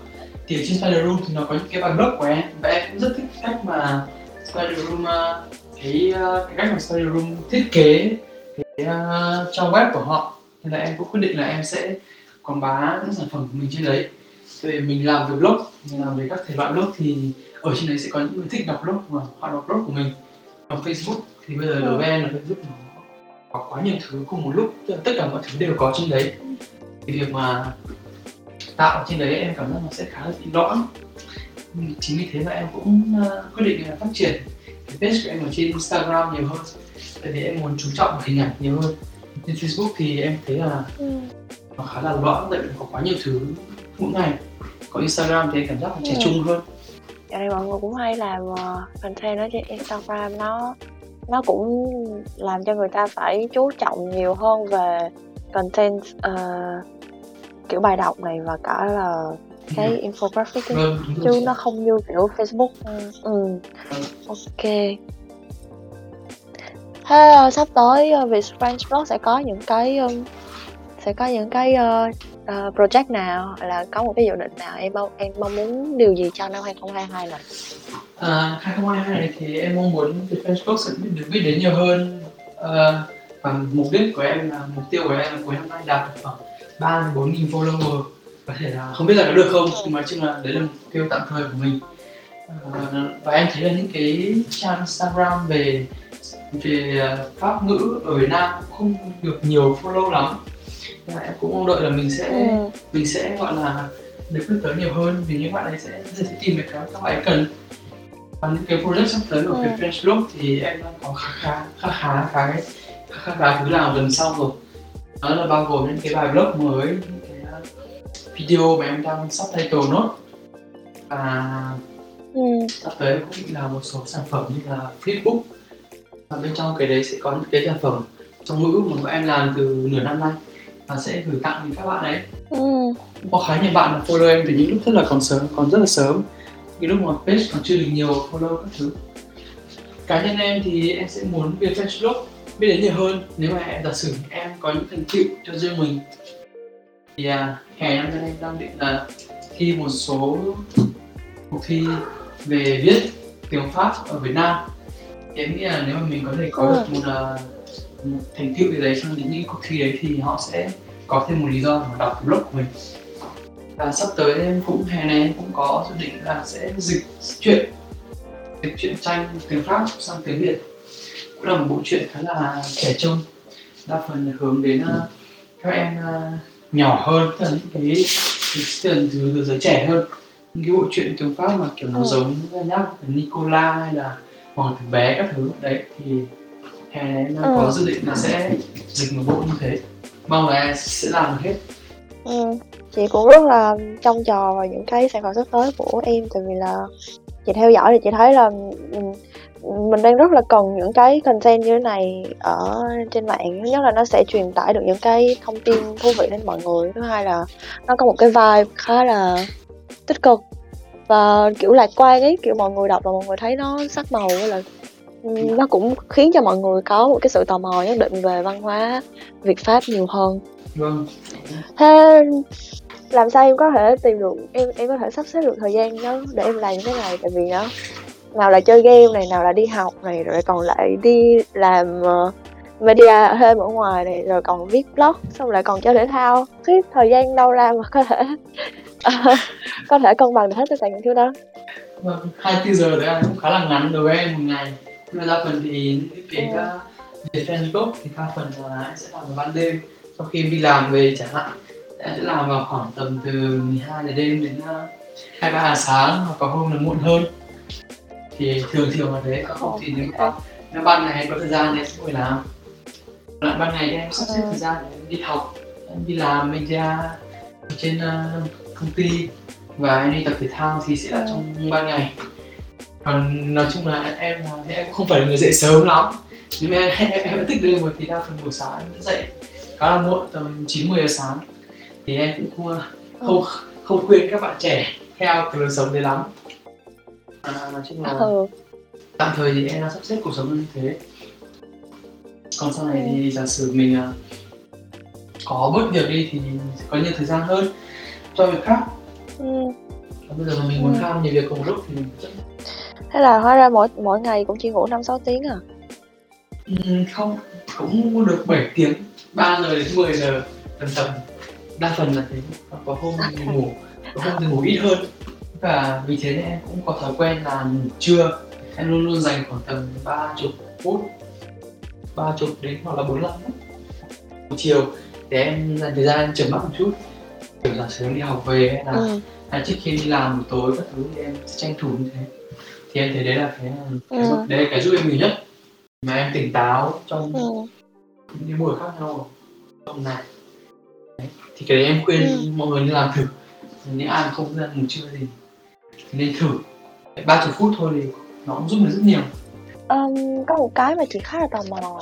Thì ở trên Spider Room thì nó có những cái bài blog của em và em cũng rất thích cách mà Spider Room uh, cái, uh, cái cách mà Spider Room thiết kế cái uh, trang web của họ. Nên là em cũng quyết định là em sẽ quảng bá những sản phẩm của mình trên đấy. Thì mình làm về blog mình làm về các thể loại blog thì ở trên đấy sẽ có những người thích đọc blog mà họ đọc blog của mình. Còn Facebook thì bây giờ Ừ. đối với em là Facebook nó có quá nhiều thứ cùng một lúc tất cả mọi thứ đều có trên đấy. Thì việc mà tạo trên đấy em cảm giác nó sẽ khá là bị lõm. Ừ, chính vì thế mà em cũng uh, quyết định là phát triển cái page của em ở trên Instagram nhiều hơn. Tại vì em muốn chú trọng vào hình ảnh nhiều hơn. Trên Facebook thì em thấy là nó khá là loãng tại vì có quá nhiều thứ mỗi ngày. Còn Instagram thì em cảm giác là trẻ Ừ. trung hơn Dạo này mọi người cũng hay làm ờ, content ở trên Instagram nó nó cũng làm cho người ta phải chú trọng nhiều hơn về content ờ, kiểu bài đọc này và cả là cái infographic ấy. vâng chứ nó không như kiểu Facebook ừ. ừ. ok thế ờ, sắp tới uh, Việt French Blog sẽ có những cái um, sẽ có những cái ờ, uh, project nào? Là có một cái dự định nào em mong em mong muốn điều gì cho năm 2022 này À, 2022 này thì em mong muốn Defense Facebook sẽ được biết đến nhiều hơn. À, và mục đích của em là mục tiêu của em là cuối năm nay đạt được khoảng ba đến bốn nghìn follower. Có thể là không biết là có được không nhưng mà chung là đấy là mục tiêu tạm thời của mình. À, và em thấy là những cái trang Instagram về về pháp ngữ ở Việt Nam cũng không được nhiều follow lắm. Là em cũng mong đợi là mình sẽ ừ. mình sẽ gọi là được biết tới nhiều hơn vì những bạn ấy sẽ sẽ tìm được cái các bạn ấy cần và những cái project sắp tới của Ừ. cái French blog thì em đang có khá khá khá khá cái khá khá khá thứ làm gần xong rồi đó là bao gồm những cái bài blog mới những cái uh, video mà em đang subtitle nốt và Ừ. sắp tới cũng định làm một số sản phẩm như là flipbook và bên trong cái đấy sẽ có những cái sản phẩm trong ngữ mà bọn em làm từ nửa năm nay và sẽ gửi tặng đến các bạn ấy. Ừ. có khá nhiều bạn follow em từ những lúc rất là còn sớm còn rất là sớm. Cái lúc mà page còn chưa được nhiều follow các thứ. Cá nhân em thì em sẽ muốn việc Facebook biết đến nhiều hơn nếu mà em giả sử em có những thành tựu cho riêng mình. Thì à, hè năm nay em đang định là thi một số cuộc thi về viết tiếng Pháp ở Việt Nam. Thì em nghĩ là nếu mà mình có thể có Ừ. được một, à, một thành tựu gì đấy trong những cuộc thi đấy thì họ sẽ có thêm một lý do mà đọc blog của mình. Và sắp tới em cũng hè này em cũng có dự định là sẽ dịch truyện dịch truyện tranh tiếng Pháp sang tiếng Việt. Cũng là một bộ truyện khá là trẻ trung đa phần hướng đến uh, các em uh, nhỏ hơn tức là những cái từ, từ giới trẻ hơn. Những cái bộ truyện tiếng Pháp mà kiểu nó Ừ. giống như nhắc Nicola hay là Hoàng tử bé các thứ đấy thì hè đang Ừ. có dự định là sẽ dịch một bộ như thế. Mong là sẽ làm được hết. Ừ. chị cũng rất là trông chờ vào những cái sản phẩm sắp tới của em tại vì là chị theo dõi thì chị thấy là ừ, mình đang rất là cần những cái content như thế này ở trên mạng. Thứ nhất là nó sẽ truyền tải được những cái thông tin thú vị đến mọi người. Thứ hai là nó có một cái vibe khá là tích cực và kiểu lạc quan ấy. Kiểu mọi người đọc và mọi người thấy nó sắc màu với là nó cũng khiến cho mọi người có một cái sự tò mò nhất định về văn hóa Việt Pháp nhiều hơn. Vâng. Thế làm sao em có thể tìm được em em có thể sắp xếp được thời gian đó để em làm những cái này? Tại vì đó nào là chơi game này nào là đi học này rồi còn lại đi làm ờ, media thêm ở ngoài này rồi còn viết blog xong lại còn chơi thể thao. Cái thời gian đâu ra mà có thể có thể cân bằng được hết tất cả những thứ đó. Vâng, 24 giờ đấy cũng khá là ngắn đối với em một ngày nhưng mà đa phần thì cái Ừ. về Facebook thì đa phần là em sẽ làm vào ban đêm. Sau khi em đi làm về chẳng hạn em sẽ làm vào khoảng tầm từ 12 giờ đêm đến uh, 23 giờ sáng hoặc có hôm là muộn hơn. Thì thường thường là thế còn không thì nếu mà nếu ban ngày em có thời gian thì em sẽ ngồi làm. Lại ban ngày thì em sắp xếp Ừ. thời gian để em đi học em đi làm media trên uh, công ty. Và em đi tập thể thao thì sẽ là trong ban ngày còn nói chung là em là em cũng không phải là người dậy sớm lắm nhưng em, em, em thích đưa một tí đa phần buổi sáng em vẫn dậy khá là muộn tầm chín mười giờ sáng thì em cũng không không, không khuyên các bạn trẻ theo cái lối sống đấy lắm à, nói chung là ừ. tạm thời thì em đang sắp xếp cuộc sống như thế còn sau này thì giả sử mình à, có bớt việc đi thì có nhiều thời gian hơn cho việc khác Ừ. bây giờ mà mình muốn Ừ. làm nhiều việc cùng lúc thì mình rất thế là hóa ra mỗi mỗi ngày cũng chỉ ngủ năm sáu tiếng à? Ừ, không cũng được 7 tiếng. 3 giờ đến 10 giờ tầm tầm đa phần là thế. Có hôm thì ngủ có hôm thì ngủ ít hơn. Và vì thế em cũng có thói quen là ngủ trưa. Em luôn luôn dành khoảng tầm ba chục phút ba chục đến hoặc là bốn phút. Buổi chiều để em dành thời gian chợp mắt một chút. Kiểu giả sử đi học về hay là ừ. hay trước khi đi làm buổi tối các thứ thì em sẽ tranh thủ như thế thì em thấy đấy là cái, cái Ừ. giúp, đấy là cái giúp em nhiều nhất mà em tỉnh táo trong Ừ. những buổi khác nhau trong đấy. thì cái đấy em khuyên Ừ. mọi người nên làm thử nếu ai không ra ngủ trưa thì, nên thử ba chục phút thôi thì nó cũng giúp được rất nhiều Um, có một cái mà chị khá là tò mò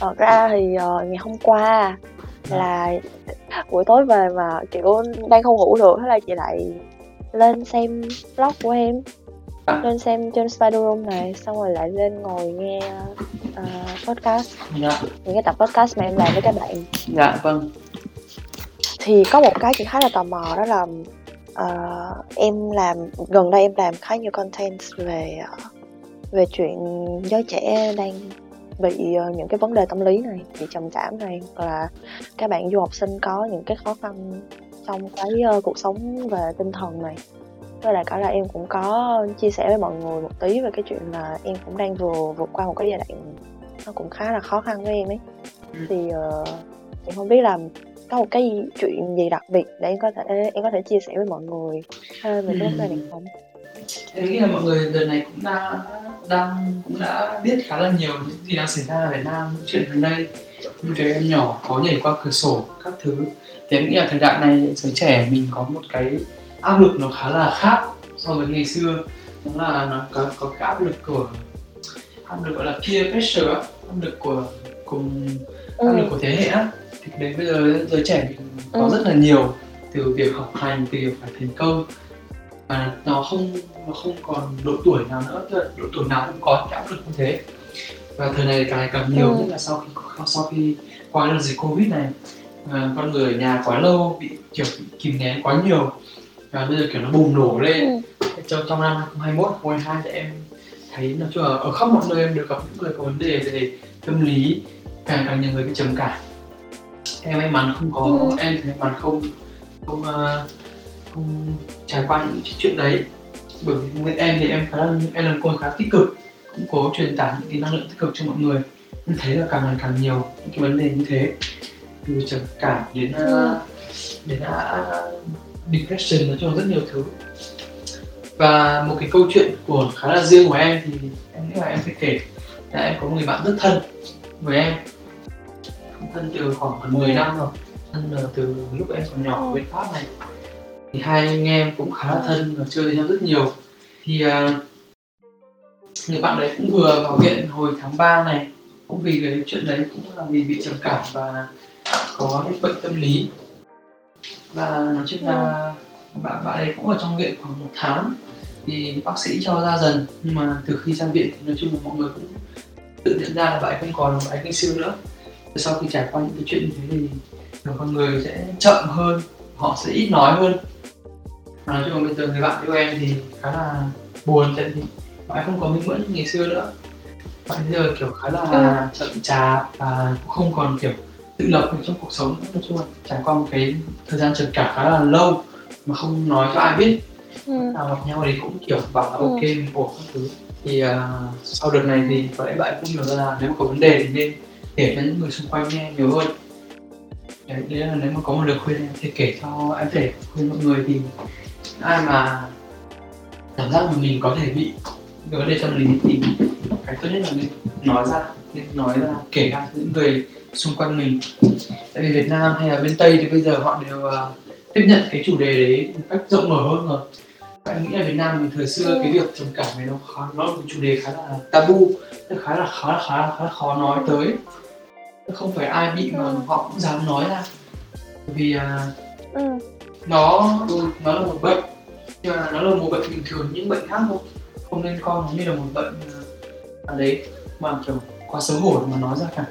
Thật ra thì ờ, ngày hôm qua là buổi tối về mà kiểu đang không ngủ được thế là chị lại lên xem vlog của em Lên xem trên Spider Room này xong rồi lại lên ngồi nghe ờ, podcast. Dạ. Những cái tập podcast mà em làm với các bạn. Dạ vâng. Thì có một cái chị khá là tò mò đó là ờ, em làm gần đây em làm khá nhiều content về ờ, về chuyện giới trẻ đang bị ờ, những cái vấn đề tâm lý này bị trầm cảm này hoặc là các bạn du học sinh có những cái khó khăn trong cái ờ, cuộc sống về tinh thần này với lại cả là em cũng có chia sẻ với mọi người một tí về cái chuyện là em cũng đang vừa vượt qua một cái giai đoạn nó cũng khá là khó khăn với em ấy. Ừ. thì ờ, em không biết là có một cái chuyện gì đặc biệt để em có thể em có thể chia sẻ với mọi người hơn về cái vấn đề này không? Em nghĩ là mọi người đợt này cũng đã đang cũng đã biết khá là nhiều những gì đang xảy ra ở Việt Nam những chuyện gần đây như cái em nhỏ có nhảy qua cửa sổ các thứ. Thì em nghĩ là thời đại này giới trẻ mình có một cái áp lực nó khá là khác so với ngày xưa. Đó là nó có, có cái áp lực của áp lực gọi là peer pressure áp lực của cùng áp lực của thế hệ á. Thì đến bây giờ giới trẻ có Ừ. rất là nhiều từ việc học hành từ việc phải thành công. Và nó không nó không còn độ tuổi nào nữa độ tuổi nào cũng có cái áp lực như thế. Và thời này càng ngày càng nhiều Ừ. nhất là sau khi sau khi qua đợt dịch covid này à, con người ở nhà quá lâu bị kiểu bị kìm nén quá nhiều và bây giờ kiểu nó bùng nổ lên. Ừ. trong trong năm 2021 2022 thì em thấy nói chung là ở khắp mọi nơi em được gặp những người có vấn đề về tâm lý càng càng nhiều người bị trầm cảm. Em may mắn không có Ừ. em thì may mắn không không ờ, không trải qua những chuyện đấy. Bởi vì với em thì em khá là em là con khá tích cực cũng cố truyền tải những cái năng lượng tích cực cho mọi người. Em thấy là càng ngày càng nhiều những cái vấn đề như thế từ trầm cảm đến ờ, đến uh, depression nói chung là rất nhiều thứ. Và một cái câu chuyện của khá là riêng của em thì em nghĩ là em phải kể. Là em có một người bạn rất thân với em. Thân từ khoảng gần 10 năm rồi. Thân là từ lúc em còn nhỏ ở bên Pháp này. Thì hai anh em cũng khá là thân và chơi với nhau rất nhiều. Thì à, người bạn đấy cũng vừa vào viện hồi tháng 3 này. Cũng vì cái chuyện đấy cũng là vì bị trầm cảm và có cái bệnh tâm lý và nói chung là bạn bạn ấy cũng ở trong viện khoảng một tháng. Thì bác sĩ cho ra dần nhưng mà từ khi ra viện thì nói chung là mọi người cũng tự nhận ra là bạn ấy không còn bạn ấy kinh siêu nữa. Sau khi trải qua những cái chuyện như thế thì con người sẽ chậm hơn họ sẽ ít nói hơn. Và nói chung là bây giờ người bạn yêu em thì khá là buồn tại vì bạn ấy không có minh mẫn như ngày xưa nữa. Bạn bây giờ kiểu khá là chậm chạp và cũng không còn kiểu tự lập trong cuộc sống nói chung là trải qua một cái thời gian trầm cảm khá là lâu mà không nói cho ai biết Ừ. nào gặp nhau thì cũng kiểu bảo là Ừ. ok mình ổn các thứ thì uh, sau đợt này thì có lẽ bạn cũng hiểu ra là nếu mà có vấn đề thì nên kể cho những người xung quanh nghe nhiều hơn đấy, đấy là nếu mà có một lời khuyên thì kể cho em thể khuyên mọi người thì ai mà cảm giác mà mình có thể bị vấn đề tâm lý thì cái tốt nhất là nên nói ra nên nói ra kể ra những người xung quanh mình. Tại vì Việt Nam hay là bên Tây thì bây giờ họ đều uh, tiếp nhận cái chủ đề đấy một cách rộng mở hơn rồi. Em nghĩ là Việt Nam mình thời xưa cái việc trầm cảm này nó khó nó một chủ đề khá là tabu nó khá là khá là khá là, khá là khó nói tới. Không phải ai bị mà họ cũng dám nói ra. Vì uh, ừ. nó nó là một bệnh nhưng mà nó là một bệnh bình thường những bệnh khác thôi. Không nên coi nó như là một bệnh à, đấy mà kiểu quá xấu hổ mà nói ra cả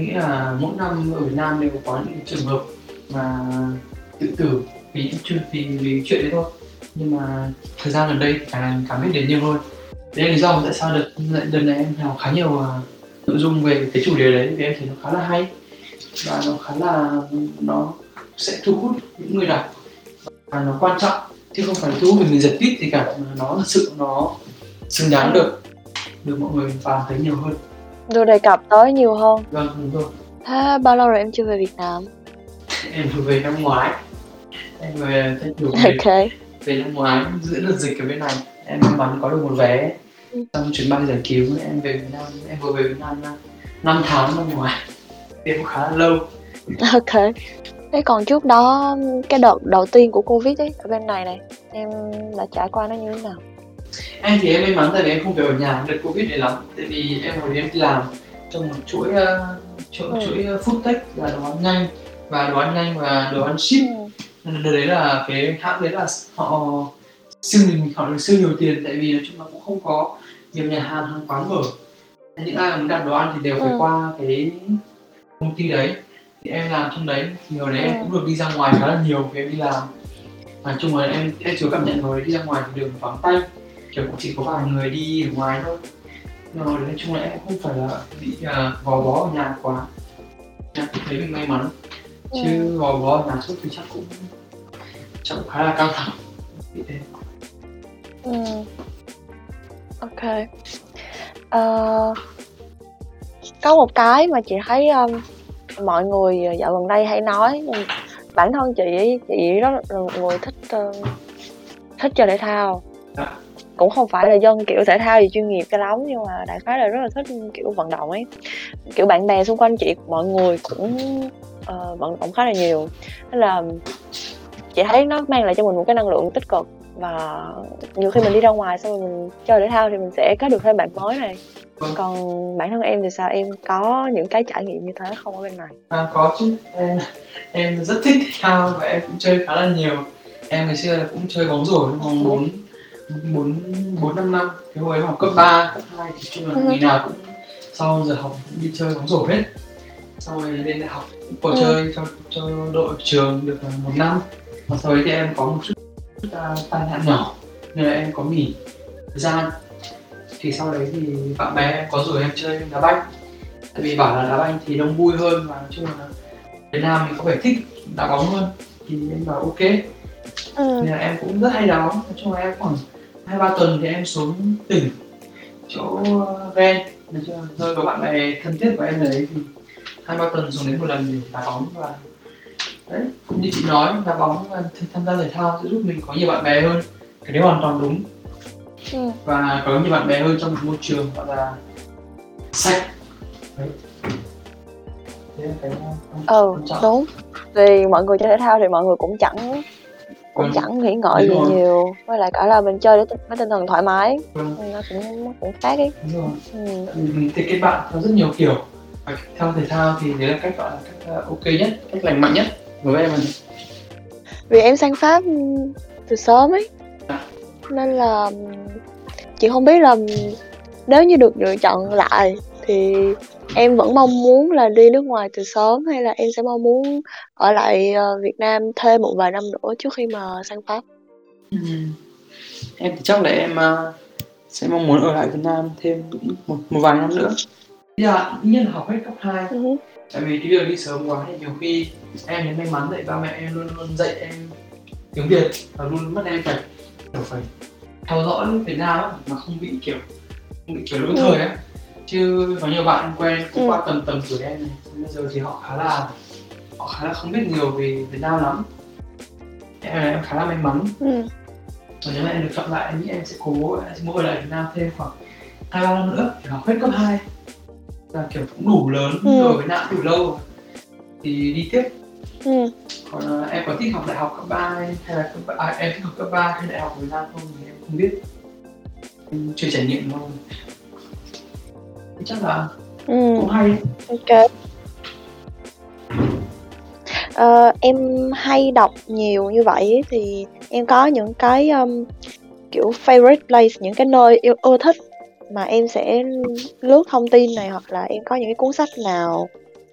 nghĩ là mỗi năm ở Việt Nam đều có những trường hợp mà tự tử vì những chuyện vì, vì chuyện đấy thôi. Nhưng mà thời gian gần đây càng cảm biết đến nhiều hơn. Đấy là lý do tại sao đợt lần này em học khá nhiều à, nội dung về cái chủ đề đấy vì em thấy nó khá là hay. Và nó khá là nó sẽ thu hút những người đọc. Và nó quan trọng chứ không phải thu hút vì mình giật tít thì cả mà nó thật sự nó xứng đáng được được mọi người bàn thấy nhiều hơn được đề cập tới nhiều hơn. Vâng đúng rồi. Thế bao lâu rồi em chưa về Việt Nam? Em vừa về năm ngoái. Em về em vừa về, ok. Về năm ngoái giữa đợt dịch ở bên này. Em may mắn có được một vé. Ừ. trong chuyến bay giải cứu em về Việt Nam. Em vừa về Việt Nam năm tháng năm ngoái. Em khá là lâu. Ok. Thế còn trước đó cái đợt đầu tiên của covid ấy ở bên này này em đã trải qua nó như thế nào em thì em may mắn tại vì em không phải ở nhà đợt covid này lắm tại vì em hồi em đi làm trong một chuỗi uh, chuỗi, Ừ. chuỗi food tech là đồ ăn nhanh và đồ ăn nhanh và đồ ăn ship ừ. Nên đợt đấy là cái hãng đấy là họ siêu nhiều họ được siêu nhiều tiền tại vì nói chung là cũng không có nhiều nhà hàng hàng quán mở những ai muốn đặt đồ ăn thì đều phải Ừ. qua cái công ty đấy thì em làm trong đấy thì hồi đấy em Ừ. cũng được đi ra ngoài khá là nhiều vì em đi làm nói chung là em em có cảm nhận hồi đi ra ngoài thì đường vắng tay kiểu chỉ có vài người đi ở ngoài thôi hồi đấy nói chung là em cũng không phải là bị uh, gò bó ở nhà quá em thấy mình may mắn Ừ. chứ gò bó ở nhà suốt thì chắc cũng chắc cũng khá là căng thẳng. Ừ. Ok. Ờ, có một cái mà chị thấy um, mọi người dạo gần đây hay nói ừ, bản thân chị chị rất là người thích uh, thích chơi thể thao Dạ. Cũng không phải là dân kiểu thể thao gì chuyên nghiệp cho lắm nhưng mà đại khái là rất là thích kiểu vận động ấy. Kiểu bạn bè xung quanh chị mọi người cũng ờ, vận động khá là nhiều. Nên là chị thấy nó mang lại cho mình một cái năng lượng tích cực và nhiều khi mình đi ra ngoài xong rồi mình chơi thể thao thì mình sẽ có được thêm bạn mới này. Vâng. còn bản thân em thì sao? Em có những cái trải nghiệm như thế không ở bên này? À, có chứ. Em, em rất thích thể thao và em cũng chơi khá là nhiều. Em ngày xưa cũng chơi bóng rổ vòng bốn bốn bốn năm năm cái hồi em học cấp 3, cấp 2 thì chung là Ừ. ngày nào cũng sau giờ học cũng đi chơi bóng rổ hết. Sau rồi lên đại học cũng có Ừ. chơi cho cho đội trường được một năm. Và sau đấy thì em có một chút, chút uh, tai nạn nhỏ nên là em có nghỉ thời gian thì sau đấy thì bạn bè em có rủ em chơi đá banh. Tại vì bảo là đá banh thì đông vui hơn và nói chung là Việt Nam mình có vẻ thích đá bóng hơn. Thì em bảo ok. Ừ. nên là em cũng rất hay đá bóng. Nói chung là em khoảng hai ba tuần thì em xuống tỉnh chỗ nói chung là nơi có bạn bè thân thiết của em ở đấy thì hai ba tuần xuống đến một lần để đá bóng và đấy cũng như chị nói đá bóng và th- tham gia thể thao sẽ giúp mình có nhiều bạn bè hơn. Cái đấy hoàn toàn đúng. Ừ. và có nhiều bạn bè hơn trong một môi trường gọi là sạch. Đấy. Cái ừ đúng. Vì mọi người chơi thể thao thì mọi người cũng chẳng cũng Vâng. chẳng nghĩ ngợi gì nhiều. Với lại cả là mình chơi để với tinh thần thoải mái. Vâng, nó cũng nó cũng khác ấy ừ. Mình thể kết bạn theo rất nhiều kiểu. Và theo thể thao thì đấy là cách gọi là cách uh, ok nhất cách lành mạnh nhất với em là vì em sang pháp từ sớm ấy. À. nên là chị không biết là nếu như được lựa chọn lại thì em vẫn mong muốn là đi nước ngoài từ sớm hay là em sẽ mong muốn ở lại ờ, Việt Nam thêm một vài năm nữa trước khi mà sang Pháp Ừm. em thì chắc là em uh, sẽ mong muốn ở lại Việt Nam thêm một, một vài năm nữa dạ ít nhất là học hết cấp 2 Ừ. tại vì cái việc đi sớm quá thì nhiều khi em thì may mắn dạy ba mẹ em luôn luôn dạy em tiếng Việt và luôn mất em phải phải theo dõi Việt Nam mà không bị kiểu không bị kiểu lỗi Ừ. thời á chứ có nhiều bạn quen cũng Ừ. qua tầm tầm tuổi em này bây giờ thì họ khá là họ khá là không biết nhiều về Việt Nam lắm em em khá là may mắn Ừ. và nếu mà em được chọn lại em nghĩ em sẽ cố em sẽ muốn ở lại Việt Nam thêm khoảng hai ba năm nữa thì học hết cấp 2 là kiểu cũng đủ lớn Ừ. rồi với nạn đủ lâu thì đi tiếp ừ. còn à, em có thích học đại học cấp 3 hay là cấp ba- à, em thích học cấp 3 hay đại học Việt Nam không thì em không biết em chưa trải nghiệm thôi chắc là ừ. cũng hay. Ok. Ờ, em hay đọc nhiều như vậy thì em có những cái um, kiểu favorite place những cái nơi yêu ưa thích mà em sẽ lướt thông tin này hoặc là em có những cái cuốn sách nào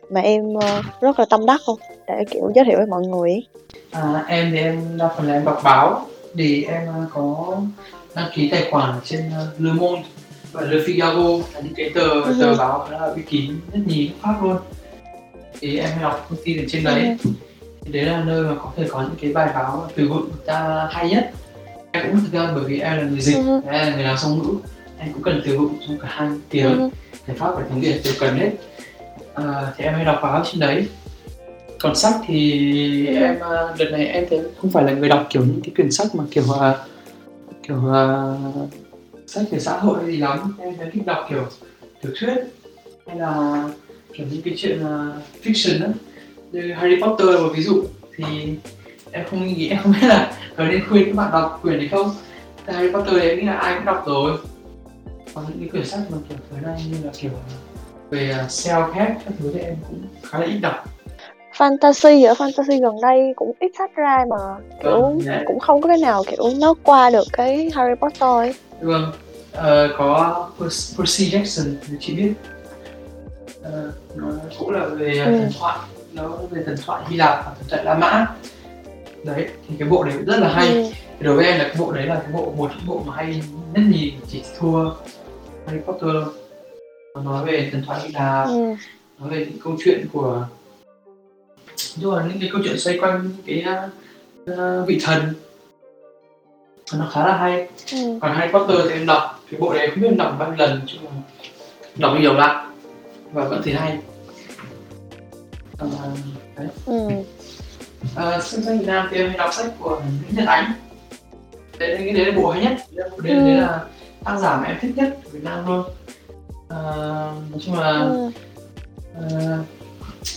mà em ờ, rất là tâm đắc không? Để kiểu giới thiệu với mọi người à, em thì em đa phần là em đọc báo. Thì em à, có đăng ký tài khoản trên à, Le Monde và Le Figaro là những cái tờ Ừ. tờ báo là uy tín nhất nhì nước Pháp luôn thì em hay đọc thông tin ở trên đấy thì đấy là nơi mà có thể có những cái bài báo từ vựng ta hay nhất em cũng thực ra bởi vì em là người dịch Ừ. em là người làm song ngữ em cũng cần từ vựng trong cả hai tiếng Ừ. tiếng pháp và tiếng việt đều cần hết à, thì em hay đọc báo trên đấy còn sách thì Ừ. em à, đợt này em thấy không phải là người đọc kiểu những cái quyển sách mà kiểu à, kiểu à, sách về xã hội hay gì lắm. Em thấy thích đọc kiểu tiểu thuyết hay là kiểu những cái chuyện uh, fiction á. Như Harry Potter là một ví dụ thì em không nghĩ em không biết là có nên khuyên các bạn đọc quyển này không. Tại Harry Potter thì em nghĩ là ai cũng đọc rồi. Còn những cái quyển sách mà kiểu thời nay như là kiểu về uh, self help các thứ thì em cũng khá là ít đọc. Fantasy ở fantasy gần đây cũng ít sách ra mà kiểu Vâng, cũng không có cái nào kiểu nó qua được cái Harry Potter ấy. Vâng Ờ, có Per- Percy Jackson thì chị biết Ờ, nó cũng là về Ừ. thần thoại nó về thần thoại Hy Lạp và thần thoại La Mã đấy thì cái bộ đấy rất là hay Ừ. đối với em là cái bộ đấy là cái bộ một trong bộ mà hay nhất nhì chỉ thua Harry Potter nó nói về thần thoại Hy Lạp Ừ. nói về những câu chuyện của nhưng mà những cái câu chuyện xoay quanh cái uh, vị thần nó khá là hay Ừ. còn Harry Potter thì em đọc cái bộ đấy không biết em đọc bao nhiêu lần chứ mà đọc nhiều lắm và vẫn thấy hay Ờ, đấy. Ừ. À, sách sách Việt Nam thì em hay đọc sách của Nguyễn Nhật Ánh đấy cái đấy là bộ hay nhất đấy, Ừ. đấy là tác giả mà em thích nhất của Việt Nam luôn à, nói chung là Ừ. à,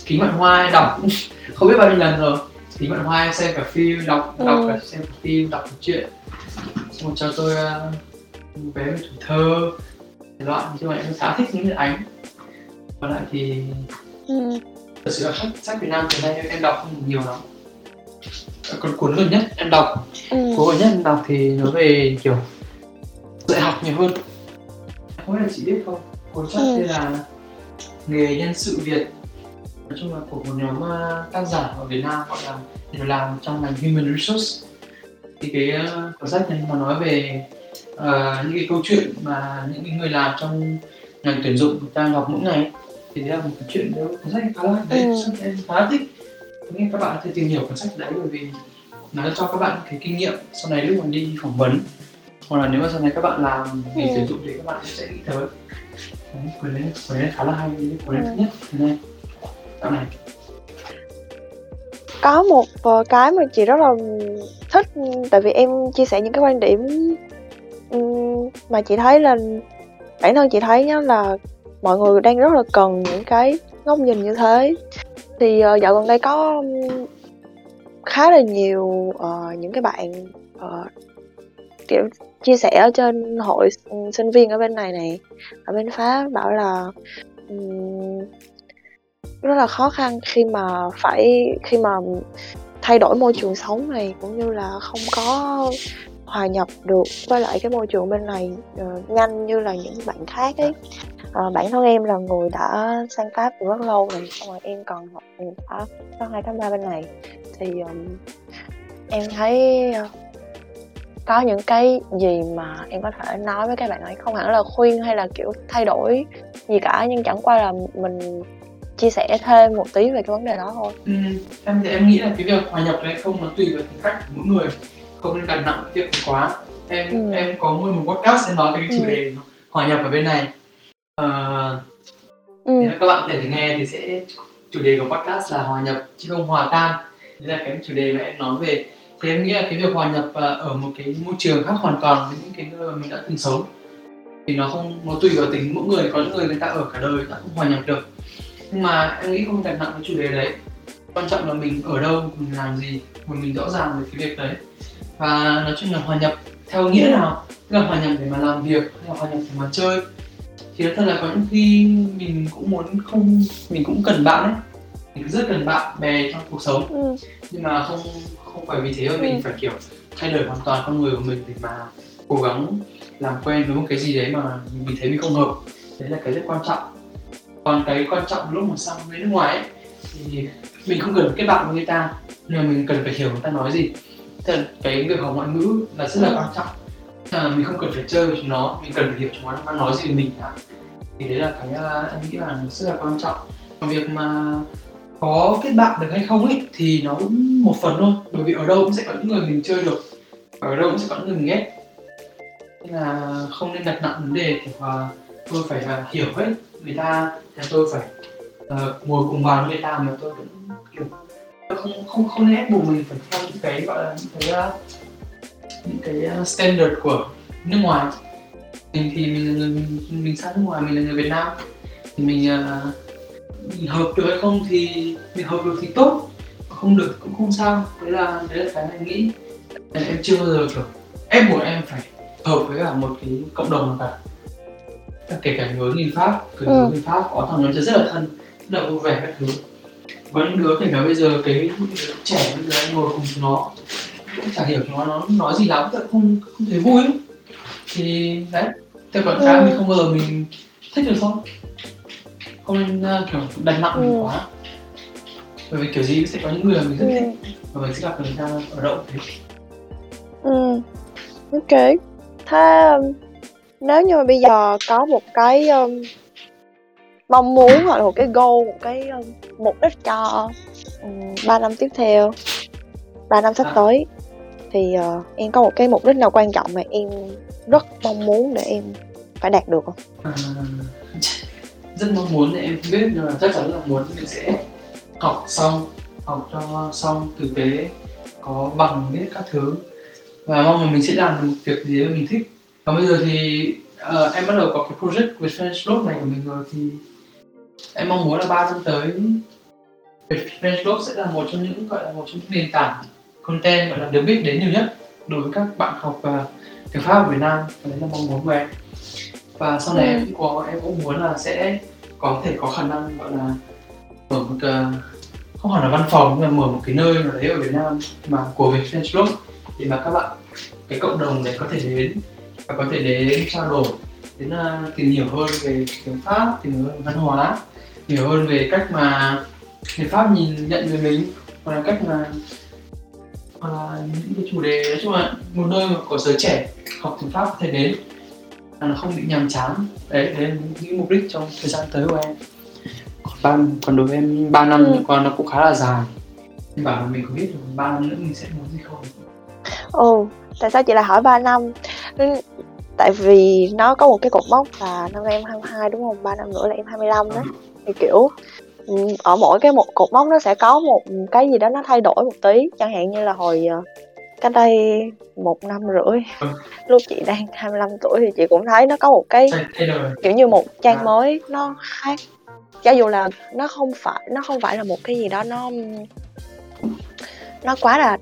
kính vạn hoa em đọc không biết bao nhiêu lần rồi kính vạn hoa em xem cả phim đọc Ừ. đọc cả xem phim đọc cả chuyện xong rồi cho tôi uh, vé về tuổi thơ loại nhưng mà em khá thích Nguyễn Nhật Ánh còn lại thì Ừ. thật sự là sách, sách Việt Nam từ nay em, đọc không nhiều lắm Ờ, còn cuốn gần nhất em đọc Ừ. cuốn gần nhất em đọc thì nó về kiểu dạy học nhiều hơn không biết là chị biết không cuốn sách Ừ. tên là nghề nhân sự Việt nói chung là của một nhóm uh, tác giả ở Việt Nam gọi là đều làm trong ngành human resource thì cái uh, cuốn sách này nó nói về uh, những cái câu chuyện mà những người làm trong ngành tuyển dụng ta gặp mỗi ngày. Thì đấy là một cái chuyện đấy cuốn sách khá là đấy Ừ. sách em khá thích. Nên các bạn có thể tìm hiểu cuốn sách đấy bởi vì nó cho các bạn cái kinh nghiệm sau này lúc mà đi phỏng vấn. Hoặc là nếu mà sau này các bạn làm nghề Ừ. tuyển dụng thì các bạn sẽ nghĩ tới. Đấy, cuốn đấy cuốn đấy khá là hay cuốn đấy Ừ. thứ nhất. Thế này dạo này có một ờ, cái mà chị rất là thích tại vì em chia sẻ những cái quan điểm mà chị thấy là bản thân chị thấy nhá là mọi người đang rất là cần những cái góc nhìn như thế. Thì ờ, dạo gần đây có khá là nhiều uh, những cái bạn ờ, kiểu chia sẻ ở trên hội sinh viên ở bên này này ở bên Pháp bảo là um, rất là khó khăn khi mà phải khi mà thay đổi môi trường sống này cũng như là không có hòa nhập được với lại cái môi trường bên này uh, nhanh như là những bạn khác ấy. Ờ, bản thân em là người đã sang Pháp từ rất lâu rồi xong rồi em còn học ừ, đã có hai tháng ba bên này. Thì um, em thấy uh, có những cái gì mà em có thể nói với các bạn ấy không hẳn là khuyên hay là kiểu thay đổi gì cả nhưng chẳng qua là mình chia sẻ thêm một tí về cái vấn đề đó thôi. Ừ, em thì em nghĩ là cái việc hòa nhập hay không nó tùy vào tính cách của mỗi người. Không nên đặt nặng việc này quá. Em Ừ. em có nguyên một podcast em nói về cái chủ Ừ. đề hòa nhập ở bên này. Ờ, ừ. nếu các bạn thể nghe thì sẽ chủ đề của podcast là hòa nhập chứ không hòa tan. Đấy là cái chủ đề mà em nói về. Thì em nghĩ là cái việc hòa nhập à, ở một cái môi trường khác hoàn toàn với những cái nơi mà mình đã từng sống thì nó không nó tùy vào tính mỗi người. Có những người người ta ở cả đời ta không hòa nhập được nhưng mà em nghĩ không đặt nặng cái chủ đề đấy. Quan trọng là mình ở đâu mình làm gì và mình rõ ràng về cái việc đấy. Và nói chung là hòa nhập theo nghĩa nào tức là hòa nhập để mà làm việc hay là hòa nhập để mà chơi. Thì nói thật là có những khi mình cũng muốn không mình cũng cần bạn ấy. Mình rất cần bạn bè trong cuộc sống. Ừ. nhưng mà không không phải vì thế mà mình Ừ. phải kiểu thay đổi hoàn toàn con người của mình để mà cố gắng làm quen với một cái gì đấy mà mình thấy mình không hợp. Đấy là cái rất quan trọng còn cái quan trọng lúc mà sang bên nước ngoài ấy thì mình không cần kết bạn với người ta nhưng mà mình cần phải hiểu người ta nói gì. Là cái việc học ngoại ngữ là rất là Ừ. quan trọng. Là mình không cần phải chơi với chúng nó mình cần phải hiểu chúng nó nói gì mình đã thì đấy là cái uh, em nghĩ là rất là quan trọng. Còn việc mà có kết bạn được hay không ấy thì nó cũng một phần thôi. Bởi vì ở đâu cũng sẽ có những người mình chơi được ở đâu cũng sẽ có những người mình ghét. Nên là không nên đặt nặng vấn đề mà tôi phải là hiểu hết người ta thì tôi phải uh, ngồi cùng bàn với người ta mà tôi cũng kiểu tôi không không không nên ép buộc mình phải theo những cái gọi là những cái uh, những cái uh, standard của nước ngoài. Mình thì mình là người mình, mình sang nước ngoài mình là người Việt Nam. Thì mình uh, mình hợp được hay không thì mình hợp được thì tốt. Không được cũng không sao. Đấy là đấy là cái mình nghĩ. Em chưa bao giờ kiểu ép buộc em phải hợp với cả một cái cộng đồng nào cả kể cả người người Pháp người Ừ. người Pháp có thằng nó rất là thân rất là vui vẻ các thứ có những đứa kể cả bây giờ cái trẻ bây giờ ngồi cùng nó cũng chả hiểu nó nó nói gì lắm tôi không không thấy vui thì đấy theo cái Ừ. mình không bao giờ mình thích được thôi không nên uh, kiểu đánh nặng mình Ừ. quá bởi vì kiểu gì sẽ có những người mình rất Ừ. thích và mình sẽ gặp người ta ở đâu cũng thế Ừ. Ok. Thế um, nếu như mà bây giờ có một cái um, mong muốn hoặc là một cái goal, một cái um, mục đích cho um, 3 năm tiếp theo, 3 năm sắp À. tới thì uh, em có một cái mục đích nào quan trọng mà em rất mong muốn để em phải đạt được không? à, rất mong muốn thì em biết nhưng mà chắc chắn là muốn mình sẽ học xong học cho xong tử tế có bằng biết các thứ và mong là mình sẽ làm được một việc gì mình thích còn bây giờ thì ờ, em bắt đầu có cái project with French này của mình rồi thì em mong muốn là 3 năm tới French sẽ là một trong những gọi là một trong những nền tảng content gọi là được biết đến nhiều nhất đối với các bạn học uh, tiếng Pháp ở Việt Nam. Và đấy là mong muốn của em. Và sau này Ừ. em cũng có em cũng muốn là sẽ có thể có khả năng gọi là mở một ờ, không hẳn là văn phòng nhưng mà mở một cái nơi nào đấy ở Việt Nam mà của Việt French Blog để mà các bạn cái cộng đồng này có thể đến và có thể đến trao đổi đến uh, tìm hiểu hơn về tiếng Pháp tìm hiểu hơn về văn hóa hiểu hơn về cách mà người Pháp nhìn nhận về mình hoặc là cách mà hoặc là những cái chủ đề. Nói chung là một nơi mà của giới trẻ học tiếng Pháp có thể đến là nó không bị nhàm chán. Đấy đấy là những mục đích trong thời gian tới của em. Còn ba còn đối với em 3 năm Ừ. còn nó cũng khá là dài. Em bảo là mình có biết được 3 năm nữa mình sẽ muốn gì không? Ồ, tại sao chị lại hỏi 3 năm? Ừ, Tại vì nó có một cái cột mốc là năm nay em 22 đúng không? 3 năm nữa là em 25 đó. Thì kiểu ừ, ở mỗi cái một cột mốc nó sẽ có một cái gì đó nó thay đổi một tí. Chẳng hạn như là hồi ờ, cách đây một năm rưỡi Ừ. lúc chị đang 25 tuổi thì chị cũng thấy nó có một cái kiểu như một À. trang mới nó khác cho dù là nó không phải nó không phải là một cái gì đó nó nó quá là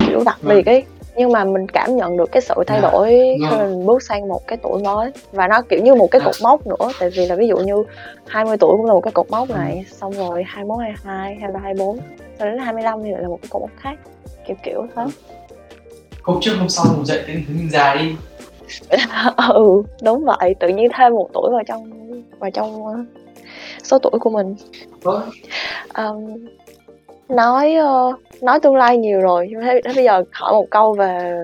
kiểu đặc Vâng. biệt ấy nhưng mà mình cảm nhận được cái sự thay Dạ. đổi khi Vâng. mình bước sang một cái tuổi mới và nó kiểu như một cái Dạ. cột mốc nữa tại vì là ví dụ như 20 tuổi cũng là một cái cột mốc Ừ. này xong rồi 21 22 23 24 rồi đến 25 thì lại là một cái cột mốc khác kiểu kiểu thế hôm trước hôm sau ngủ dậy thấy mình già đi ừ đúng vậy tự nhiên thêm một tuổi vào trong vào trong ờ, số tuổi của mình Vâng. um, nói ờ, nói tương lai nhiều rồi nhưng thế, thế bây giờ hỏi một câu về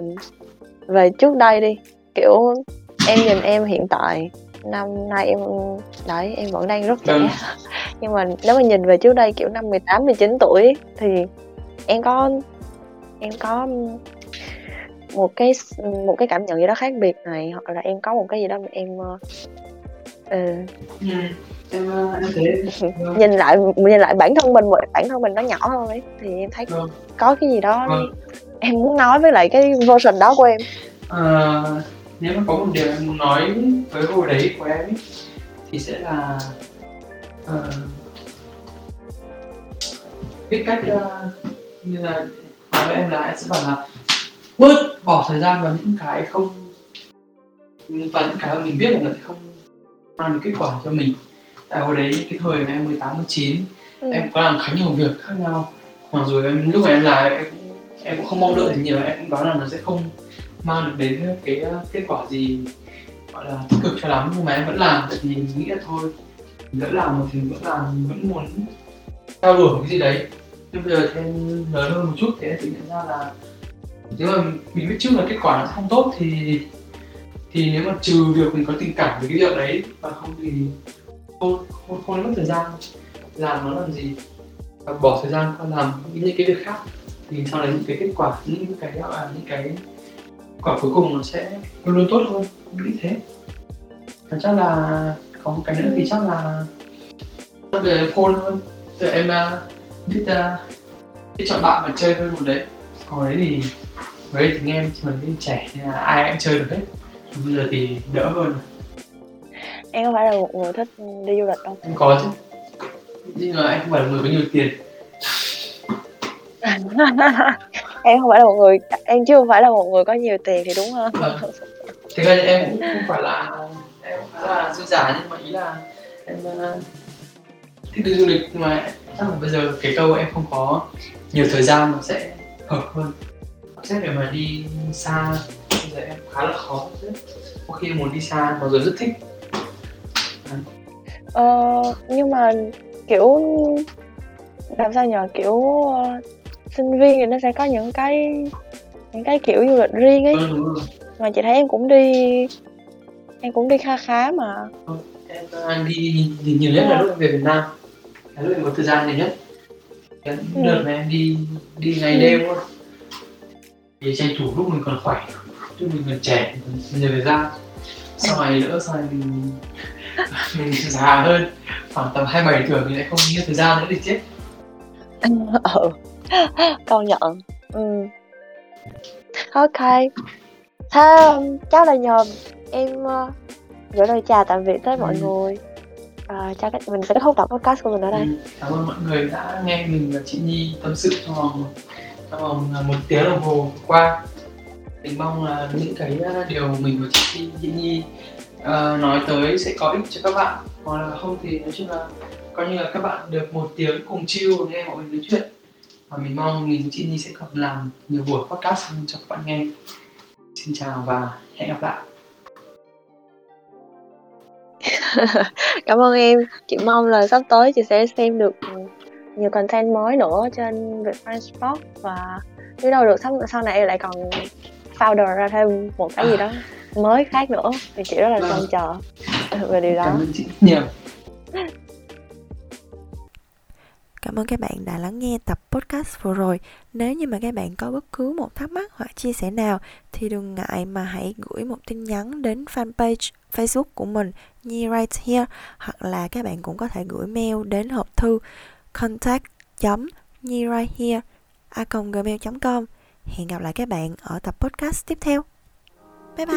về trước đây đi kiểu em nhìn em hiện tại năm nay em đấy em vẫn đang rất trẻ Vâng. nhưng mà nếu mà nhìn về trước đây kiểu năm 18 19 tuổi thì em có em có một cái một cái cảm nhận gì đó khác biệt này hoặc là em có một cái gì đó mà em ờ, ờ, ừ. Em ờ, em thấy Vâng. nhìn lại nhìn lại bản thân mình bản thân mình nó nhỏ hơn ấy thì em thấy Vâng. có cái gì đó Vâng. em muốn nói với lại cái version đó của em Ờ, nếu mà có một điều em muốn nói với hồi đấy của em ấy, thì sẽ là uh, biết cách uh, như là nói với em là em sẽ bảo là bớt bỏ thời gian vào những cái không và những cái mà mình biết là nó không mang được kết quả cho mình tại hồi đấy cái thời mà em 18, 19 ừ. em có làm khá nhiều việc khác nhau. Mặc dù em lúc mà em làm em em cũng không mong đợi nhiều em cũng đoán là nó sẽ không mang được đến cái kết quả gì gọi là tích cực cho lắm. Nhưng mà em vẫn làm tại vì mình nghĩ là thôi mình đã làm một thì mình vẫn làm vẫn muốn theo đuổi cái gì đấy. Nhưng bây giờ thì em lớn hơn một chút thì em tự nhận ra là nếu mà mình biết trước là kết quả nó không tốt thì thì nếu mà trừ việc mình có tình cảm với cái việc đấy và không thì không không, không mất thời gian. Làm nó làm gì? Và bỏ thời gian qua làm những cái việc khác. Thì sau đấy những cái kết quả những cái gọi là những cái quả cuối cùng nó sẽ luôn luôn tốt hơn. Nghĩ thế. Và chắc là có một cái nữa thì chắc là về phone hơn. Từ em uh, biết uh, biết chọn bạn mà chơi hơn một đấy. Còn đấy thì với thì nghe chỉ mình trẻ nên là ai cũng chơi được hết. Bây giờ thì đỡ hơn em có phải là một người thích đi du lịch không? Em có chứ. Nhưng mà em không phải là người có nhiều tiền. Em không phải là một người em chưa phải là một người có nhiều tiền thì đúng không vâng. thực ra em cũng không phải là em không phải là dư giả nhưng mà ý là em uh, thích đi du lịch. Nhưng mà chắc là bây giờ cái câu em không có nhiều thời gian nó sẽ hợp hơn. Xét để mà đi xa bây giờ em khá là khó. Có khi muốn đi xa mà giờ rất thích ờ, nhưng mà kiểu làm sao nhờ kiểu uh, sinh viên thì nó sẽ có những cái những cái kiểu du lịch riêng ấy. Ừ, mà chị thấy em cũng đi em cũng đi kha khá mà. Ừ, em, đi, đi nhiều nhất là lúc em về Việt Nam. Là lúc em có thời gian nhiều nhất. Cái ừ. đợt này em đi đi ngày ừ. đêm luôn thì tranh thủ lúc mình còn khỏe lúc mình còn trẻ còn nhiều thời gian sau này nữa sau này mình mình già hơn khoảng tầm 27 tuổi mình lại không nhiều thời gian nữa thì chết. Ừ công nhận. Ừ. Ok. Thế chắc là nhờ em uh, gửi lời chào tạm biệt tới mọi ừ. người. À, chắc mình sẽ kết thúc tập podcast của mình ở đây. Ừ. cảm ơn mọi người đã nghe mình và chị Nhi tâm sự trong vòng trong vòng uh, một tiếng đồng hồ qua. Mình mong là những cái uh, điều mình và chị, chị Nhi uh, nói tới sẽ có ích cho các bạn. Hoặc là không thì nói chung là coi như là các bạn được một tiếng cùng chill nghe mọi người nói chuyện. Và mình mong mình chị Nhi sẽ còn làm nhiều buổi podcast cho các bạn nghe. Xin chào và hẹn gặp lại. Cảm ơn em. Chị mong là sắp tới chị sẽ xem được nhiều content mới nữa trên Vietnam Sport và biết đâu được sau, sau này lại còn founder ra thêm một cái gì đó mới khác nữa thì chị rất là trông vâng. chờ về điều đó cảm ơn chị nhiều Cảm ơn các bạn đã lắng nghe tập podcast vừa rồi. Nếu như mà các bạn có bất cứ một thắc mắc hoặc chia sẻ nào thì đừng ngại mà hãy gửi một tin nhắn đến fanpage Facebook của mình Nhi Right Here hoặc là các bạn cũng có thể gửi mail đến hộp thư contact nhi right here a gmail.com Hẹn gặp lại các bạn ở tập podcast tiếp theo. 拜拜。